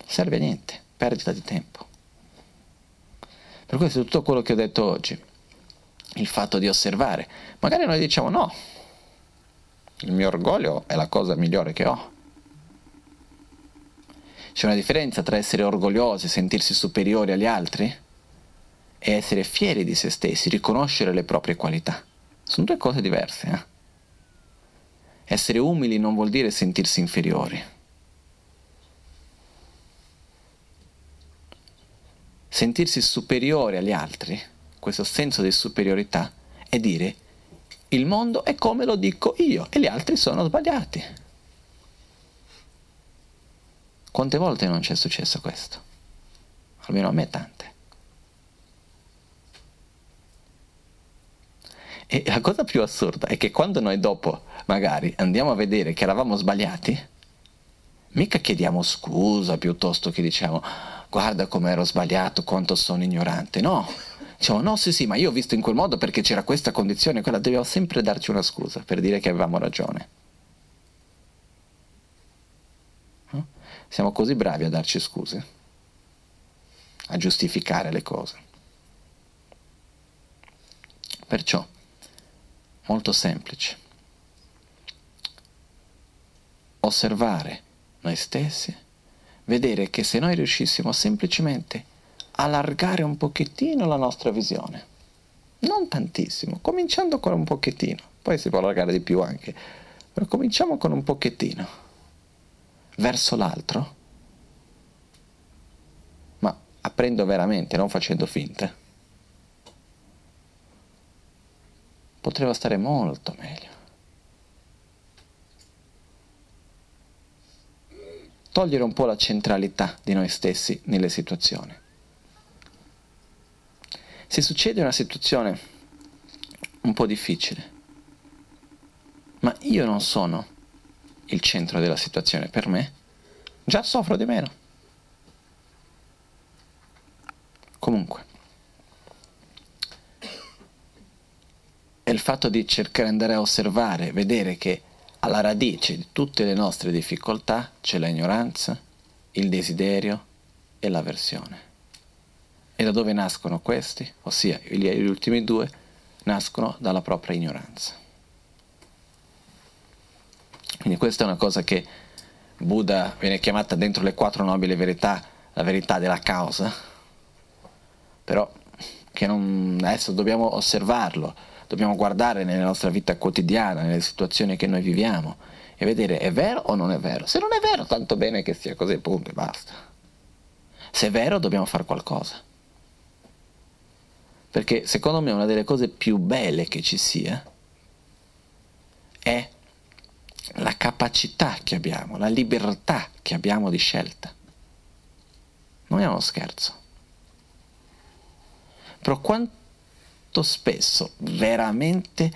Serve a niente, perdita di tempo. Per questo tutto quello che ho detto oggi, il fatto di osservare. Magari noi diciamo no, il mio orgoglio è la cosa migliore che ho. C'è una differenza tra essere orgogliosi e sentirsi superiori agli altri e essere fieri di se stessi, riconoscere le proprie qualità. Sono due cose diverse. Eh? Essere umili non vuol dire sentirsi inferiori. Sentirsi superiore agli altri, questo senso di superiorità, è dire il mondo è come lo dico io e gli altri sono sbagliati. Quante volte non ci è successo questo? Almeno a me tante. E la cosa più assurda è che quando noi dopo magari andiamo a vedere che eravamo sbagliati, mica chiediamo scusa piuttosto che diciamo guarda come ero sbagliato, quanto sono ignorante. No, diciamo no sì sì, ma io ho visto in quel modo perché c'era questa condizione, quella dobbiamo sempre darci una scusa per dire che avevamo ragione. No? Siamo così bravi a darci scuse, a giustificare le cose. Perciò, molto semplice, osservare noi stessi, vedere che se noi riuscissimo semplicemente a allargare un pochettino la nostra visione, non tantissimo, cominciando con un pochettino, poi si può allargare di più anche, però cominciamo con un pochettino, verso l'altro, ma aprendo veramente, non facendo finte, potremo stare molto meglio. togliere un po' la centralità di noi stessi nelle situazioni. Se succede una situazione un po' difficile, ma io non sono il centro della situazione per me, già soffro di meno. Comunque, è il fatto di cercare di andare a osservare, vedere che alla radice di tutte le nostre difficoltà c'è la ignoranza, il desiderio e l'avversione. E da dove nascono questi? Ossia, gli ultimi due nascono dalla propria ignoranza. Quindi questa è una cosa che Buddha viene chiamata dentro le quattro nobili verità, la verità della causa, però che non, adesso dobbiamo osservarlo, dobbiamo guardare nella nostra vita quotidiana, nelle situazioni che noi viviamo e vedere è vero o non è vero. Se non è vero, tanto bene che sia così, punto e basta. Se è vero, dobbiamo fare qualcosa. Perché secondo me una delle cose più belle che ci sia è la capacità che abbiamo, la libertà che abbiamo di scelta. Non è uno scherzo. Però quanto molto spesso veramente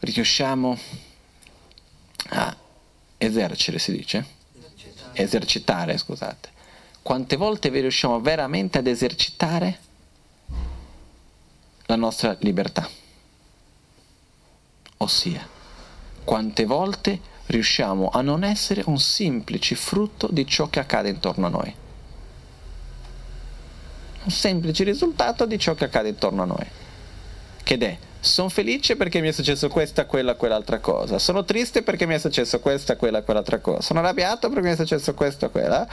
riusciamo a esercere, si dice? Esercitare. esercitare, scusate. Quante volte riusciamo veramente ad esercitare la nostra libertà? Ossia, quante volte riusciamo a non essere un semplice frutto di ciò che accade intorno a noi? Un semplice risultato di ciò che accade intorno a noi che è sono felice perché mi è successo questa, quella, quell'altra cosa. Sono triste perché mi è successo questa, quella, quell'altra cosa. Sono arrabbiato perché mi è successo questo, quella.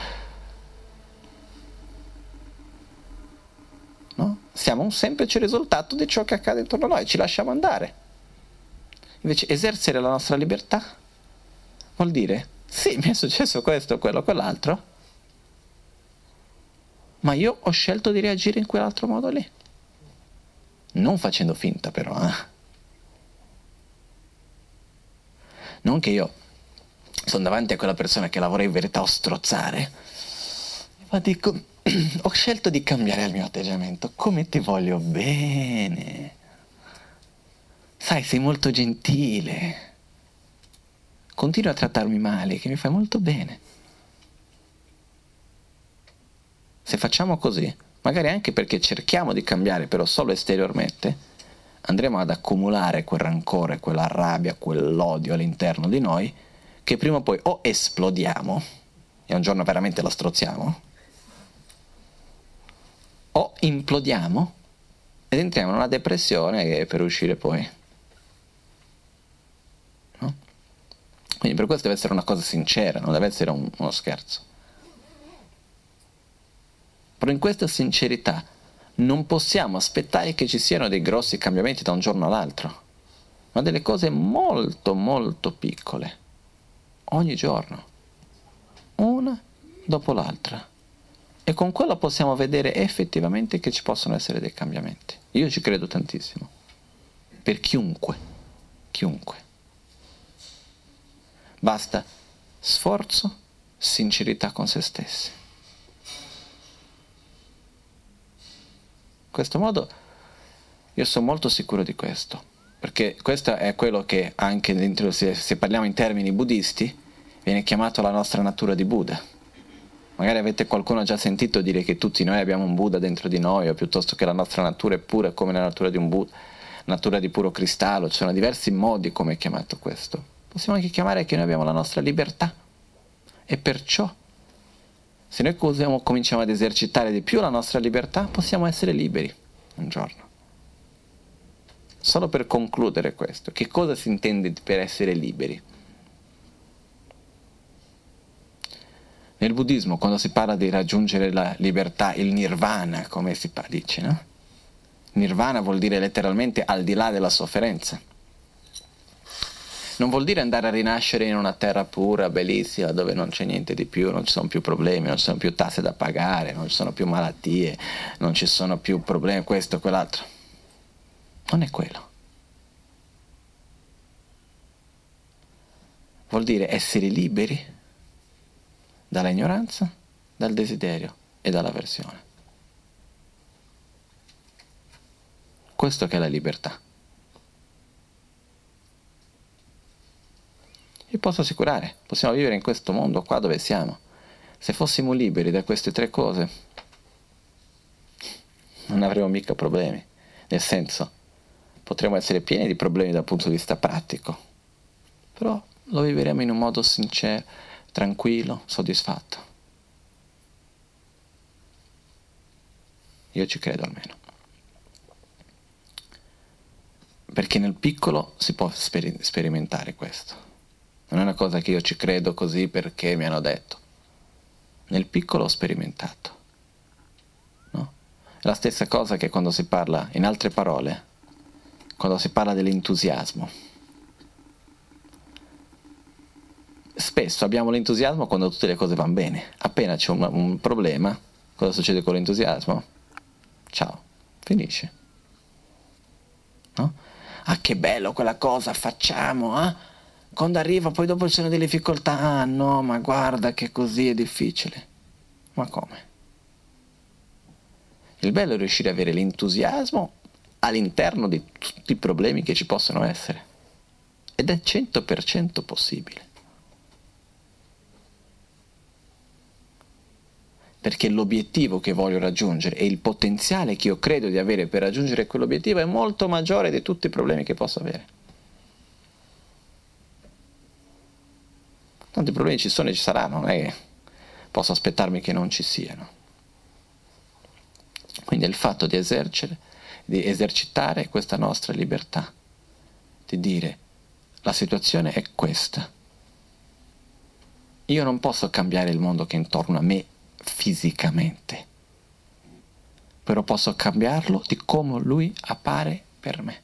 No? Siamo un semplice risultato di ciò che accade intorno a noi, ci lasciamo andare. Invece esercere la nostra libertà vuol dire, sì, mi è successo questo, quello, quell'altro, ma io ho scelto di reagire in quell'altro modo lì non facendo finta però, eh? Non che io sono davanti a quella persona che la vorrei in verità ostrozzare, ma dico, [clears throat] ho scelto di cambiare il mio atteggiamento, come ti voglio bene. Sai, sei molto gentile. Continua a trattarmi male, che mi fai molto bene. Se facciamo così, magari anche perché cerchiamo di cambiare però solo esteriormente, andremo ad accumulare quel rancore, quella rabbia, quell'odio all'interno di noi, che prima o poi o esplodiamo, e un giorno veramente la strozziamo, o implodiamo ed entriamo in una depressione per uscire poi. No? Quindi per questo deve essere una cosa sincera, non deve essere un, uno scherzo. Però in questa sincerità non possiamo aspettare che ci siano dei grossi cambiamenti da un giorno all'altro, ma delle cose molto molto piccole, ogni giorno, una dopo l'altra. E con quello possiamo vedere effettivamente che ci possono essere dei cambiamenti. Io ci credo tantissimo, per chiunque, chiunque. Basta sforzo, sincerità con se stessi. Questo modo io sono molto sicuro di questo, perché questo è quello che anche dentro, se, se parliamo in termini buddisti, viene chiamato la nostra natura di Buddha. Magari avete qualcuno già sentito dire che tutti noi abbiamo un Buddha dentro di noi, o piuttosto che la nostra natura è pura come la natura di un Buddha, natura di puro cristallo, ci sono diversi modi come è chiamato questo. Possiamo anche chiamare che noi abbiamo la nostra libertà. E perciò, se noi cominciamo ad esercitare di più la nostra libertà, possiamo essere liberi un giorno. Solo per concludere questo, che cosa si intende per essere liberi? Nel buddismo, quando si parla di raggiungere la libertà, il nirvana, come si dice, no? Nirvana vuol dire letteralmente al di là della sofferenza non vuol dire andare a rinascere in una terra pura, bellissima, dove non c'è niente di più, non ci sono più problemi, non ci sono più tasse da pagare, non ci sono più malattie, non ci sono più problemi, questo, quell'altro. Non è quello. Vuol dire essere liberi dalla ignoranza, dal desiderio e dall'avversione. Questo che è la libertà. Vi posso assicurare, possiamo vivere in questo mondo qua dove siamo. Se fossimo liberi da queste tre cose, non avremmo mica problemi. Nel senso, potremmo essere pieni di problemi dal punto di vista pratico, però lo vivremo in un modo sincero, tranquillo, soddisfatto. Io ci credo almeno. Perché nel piccolo si può sper- sperimentare questo. Non è una cosa che io ci credo così perché mi hanno detto. Nel piccolo ho sperimentato. No? È la stessa cosa che quando si parla, in altre parole, quando si parla dell'entusiasmo. Spesso abbiamo l'entusiasmo quando tutte le cose vanno bene. Appena c'è un, un problema, cosa succede con l'entusiasmo? Ciao, finisce. No? Ah, che bello quella cosa, facciamo, eh? Quando arriva poi dopo ci sono delle difficoltà, ah no, ma guarda che così è difficile. Ma come? Il bello è riuscire ad avere l'entusiasmo all'interno di tutti i problemi che ci possono essere. Ed è 100% possibile. Perché l'obiettivo che voglio raggiungere e il potenziale che io credo di avere per raggiungere quell'obiettivo è molto maggiore di tutti i problemi che posso avere. Tanti problemi ci sono e ci saranno, non è che posso aspettarmi che non ci siano. Quindi è il fatto di, di esercitare questa nostra libertà, di dire la situazione è questa. Io non posso cambiare il mondo che è intorno a me fisicamente, però posso cambiarlo di come lui appare per me,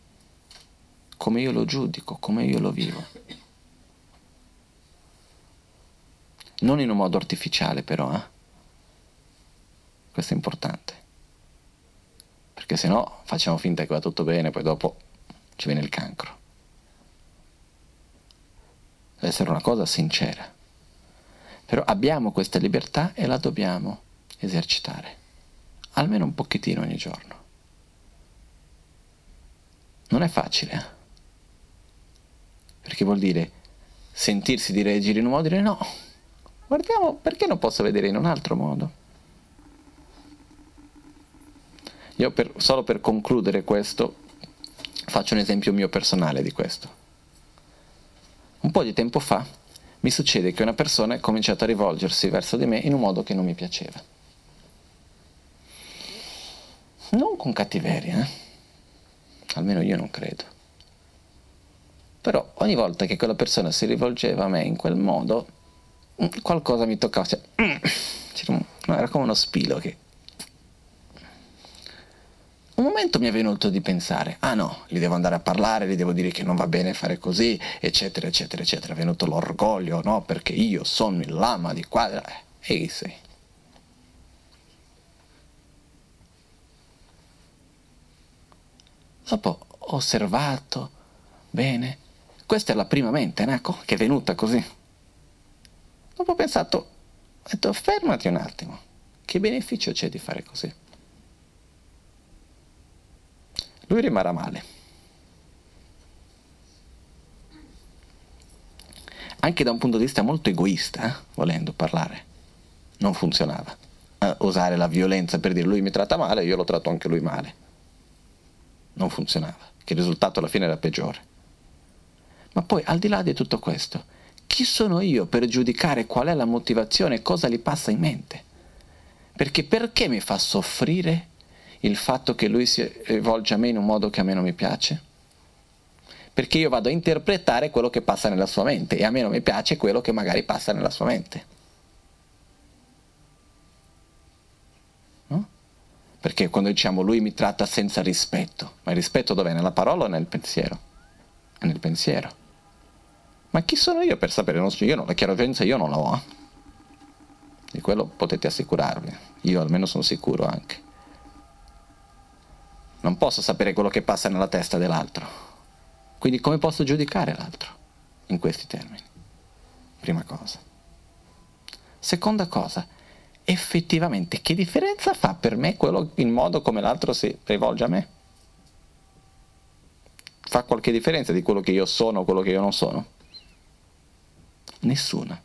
come io lo giudico, come io lo vivo. Non in un modo artificiale però, eh? questo è importante, perché se no facciamo finta che va tutto bene, poi dopo ci viene il cancro. Deve essere una cosa sincera. Però abbiamo questa libertà e la dobbiamo esercitare, almeno un pochettino ogni giorno. Non è facile, eh? perché vuol dire sentirsi di reagire in un modo e dire no, Guardiamo, perché non posso vedere in un altro modo? Io per, solo per concludere questo faccio un esempio mio personale di questo. Un po' di tempo fa mi succede che una persona è cominciata a rivolgersi verso di me in un modo che non mi piaceva. Non con cattiveria, eh? almeno io non credo. Però ogni volta che quella persona si rivolgeva a me in quel modo, qualcosa mi toccava, cioè, no, era come uno spilo che... Un momento mi è venuto di pensare, ah no, gli devo andare a parlare, gli devo dire che non va bene fare così, eccetera, eccetera, eccetera. È venuto l'orgoglio, no, perché io sono il lama di qua, e chi? Dopo ho osservato bene, questa è la prima mente, ecco, che è venuta così. Dopo ho pensato, Ho detto fermati un attimo, che beneficio c'è di fare così? Lui rimarrà male. Anche da un punto di vista molto egoista, eh, volendo parlare, non funzionava. Uh, usare la violenza per dire lui mi tratta male, io lo tratto anche lui male. Non funzionava, che il risultato alla fine era peggiore. Ma poi, al di là di tutto questo, chi sono io per giudicare qual è la motivazione e cosa gli passa in mente? Perché perché mi fa soffrire il fatto che lui si rivolge a me in un modo che a me non mi piace? Perché io vado a interpretare quello che passa nella sua mente e a me non mi piace quello che magari passa nella sua mente. No? Perché quando diciamo lui mi tratta senza rispetto, ma il rispetto dov'è? Nella parola o nel pensiero? È nel pensiero. Ma chi sono io per sapere? Non io non, la chiaroveggenza io non la ho. Di quello potete assicurarvi. Io almeno sono sicuro anche. Non posso sapere quello che passa nella testa dell'altro. Quindi come posso giudicare l'altro? In questi termini. Prima cosa. Seconda cosa, effettivamente che differenza fa per me quello, il modo come l'altro si rivolge a me? Fa qualche differenza di quello che io sono o quello che io non sono? Nessuna.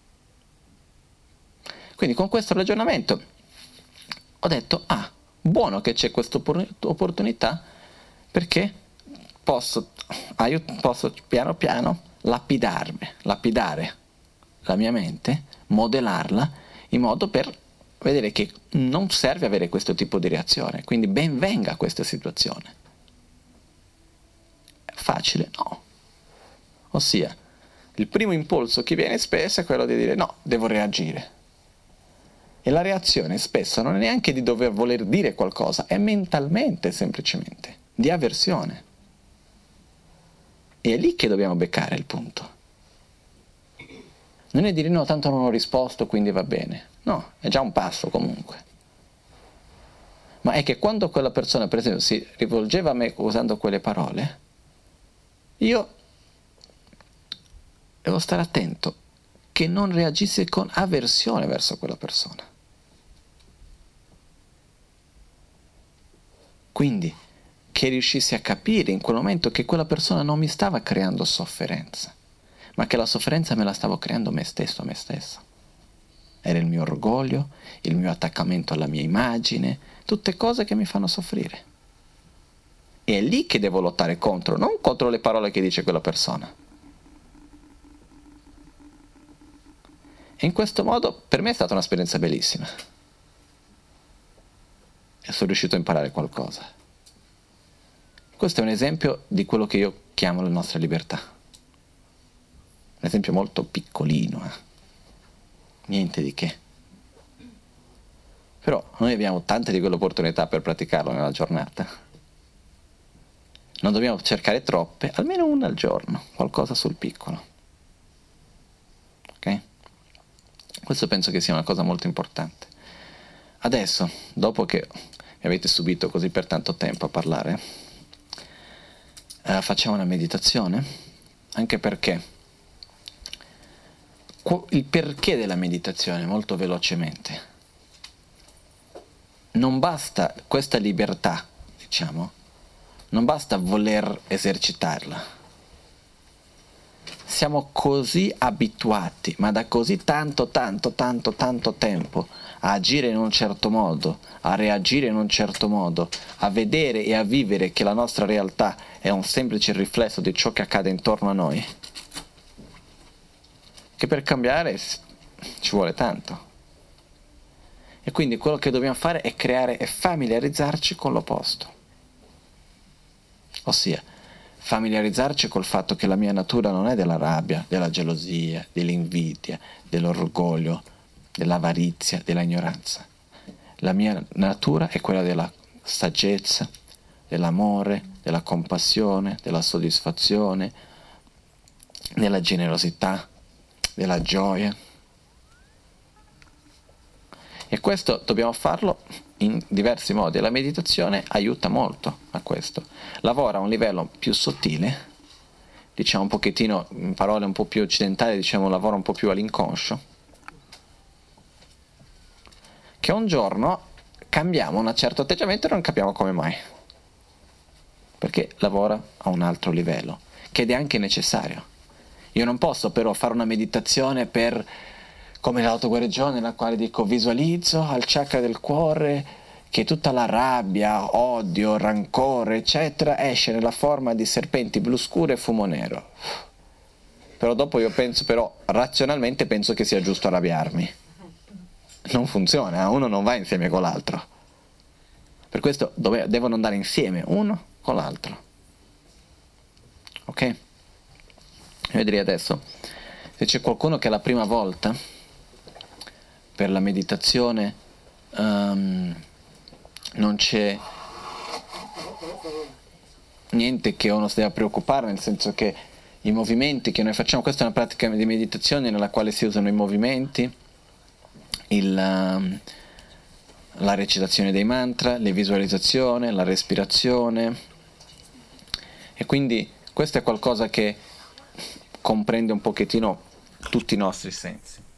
Quindi con questo ragionamento ho detto, ah, buono che c'è questa opportunità perché posso, aiut- posso piano piano lapidarmi, lapidare la mia mente, modellarla in modo per vedere che non serve avere questo tipo di reazione, quindi ben venga questa situazione. Facile? No. Ossia, il primo impulso che viene spesso è quello di dire no, devo reagire. E la reazione spesso non è neanche di dover voler dire qualcosa, è mentalmente semplicemente, di avversione. E è lì che dobbiamo beccare il punto. Non è dire no, tanto non ho risposto, quindi va bene. No, è già un passo comunque. Ma è che quando quella persona, per esempio, si rivolgeva a me usando quelle parole, io devo stare attento che non reagissi con avversione verso quella persona. Quindi che riuscissi a capire in quel momento che quella persona non mi stava creando sofferenza, ma che la sofferenza me la stavo creando me stesso, a me stessa. Era il mio orgoglio, il mio attaccamento alla mia immagine, tutte cose che mi fanno soffrire. E è lì che devo lottare contro, non contro le parole che dice quella persona. E in questo modo per me è stata un'esperienza bellissima. E sono riuscito a imparare qualcosa. Questo è un esempio di quello che io chiamo la nostra libertà. Un esempio molto piccolino, eh? niente di che. Però noi abbiamo tante di quelle opportunità per praticarlo nella giornata. Non dobbiamo cercare troppe, almeno una al giorno, qualcosa sul piccolo. Ok? Questo penso che sia una cosa molto importante. Adesso, dopo che mi avete subito così per tanto tempo a parlare, eh, facciamo una meditazione, anche perché il perché della meditazione molto velocemente. Non basta questa libertà, diciamo, non basta voler esercitarla siamo così abituati, ma da così tanto, tanto, tanto, tanto tempo a agire in un certo modo, a reagire in un certo modo, a vedere e a vivere che la nostra realtà è un semplice riflesso di ciò che accade intorno a noi, che per cambiare ci vuole tanto. E quindi quello che dobbiamo fare è creare e familiarizzarci con l'opposto. Ossia, familiarizzarci col fatto che la mia natura non è della rabbia, della gelosia, dell'invidia, dell'orgoglio, dell'avarizia, della ignoranza. La mia natura è quella della saggezza, dell'amore, della compassione, della soddisfazione, della generosità, della gioia. E questo dobbiamo farlo in diversi modi. La meditazione aiuta molto a questo. Lavora a un livello più sottile, diciamo un pochettino, in parole un po' più occidentali, diciamo lavora un po' più all'inconscio. che un giorno cambiamo un certo atteggiamento e non capiamo come mai. Perché lavora a un altro livello, che è anche necessario. Io non posso però fare una meditazione per, come l'autoguarigione, nella quale dico visualizzo al chakra del cuore che tutta la rabbia, odio, rancore, eccetera, esce nella forma di serpenti blu scure e fumo nero. Però dopo io penso, però razionalmente penso che sia giusto arrabbiarmi. Non funziona, uno non va insieme con l'altro. Per questo dove, devono andare insieme, uno con l'altro. Ok? Io direi adesso, se c'è qualcuno che è la prima volta per la meditazione um, non c'è niente che uno si debba preoccupare, nel senso che i movimenti che noi facciamo, questa è una pratica di meditazione nella quale si usano i movimenti, il, um, la recitazione dei mantra, le visualizzazioni, la respirazione e quindi questo è qualcosa che comprende un pochettino tutti i nostri sensi.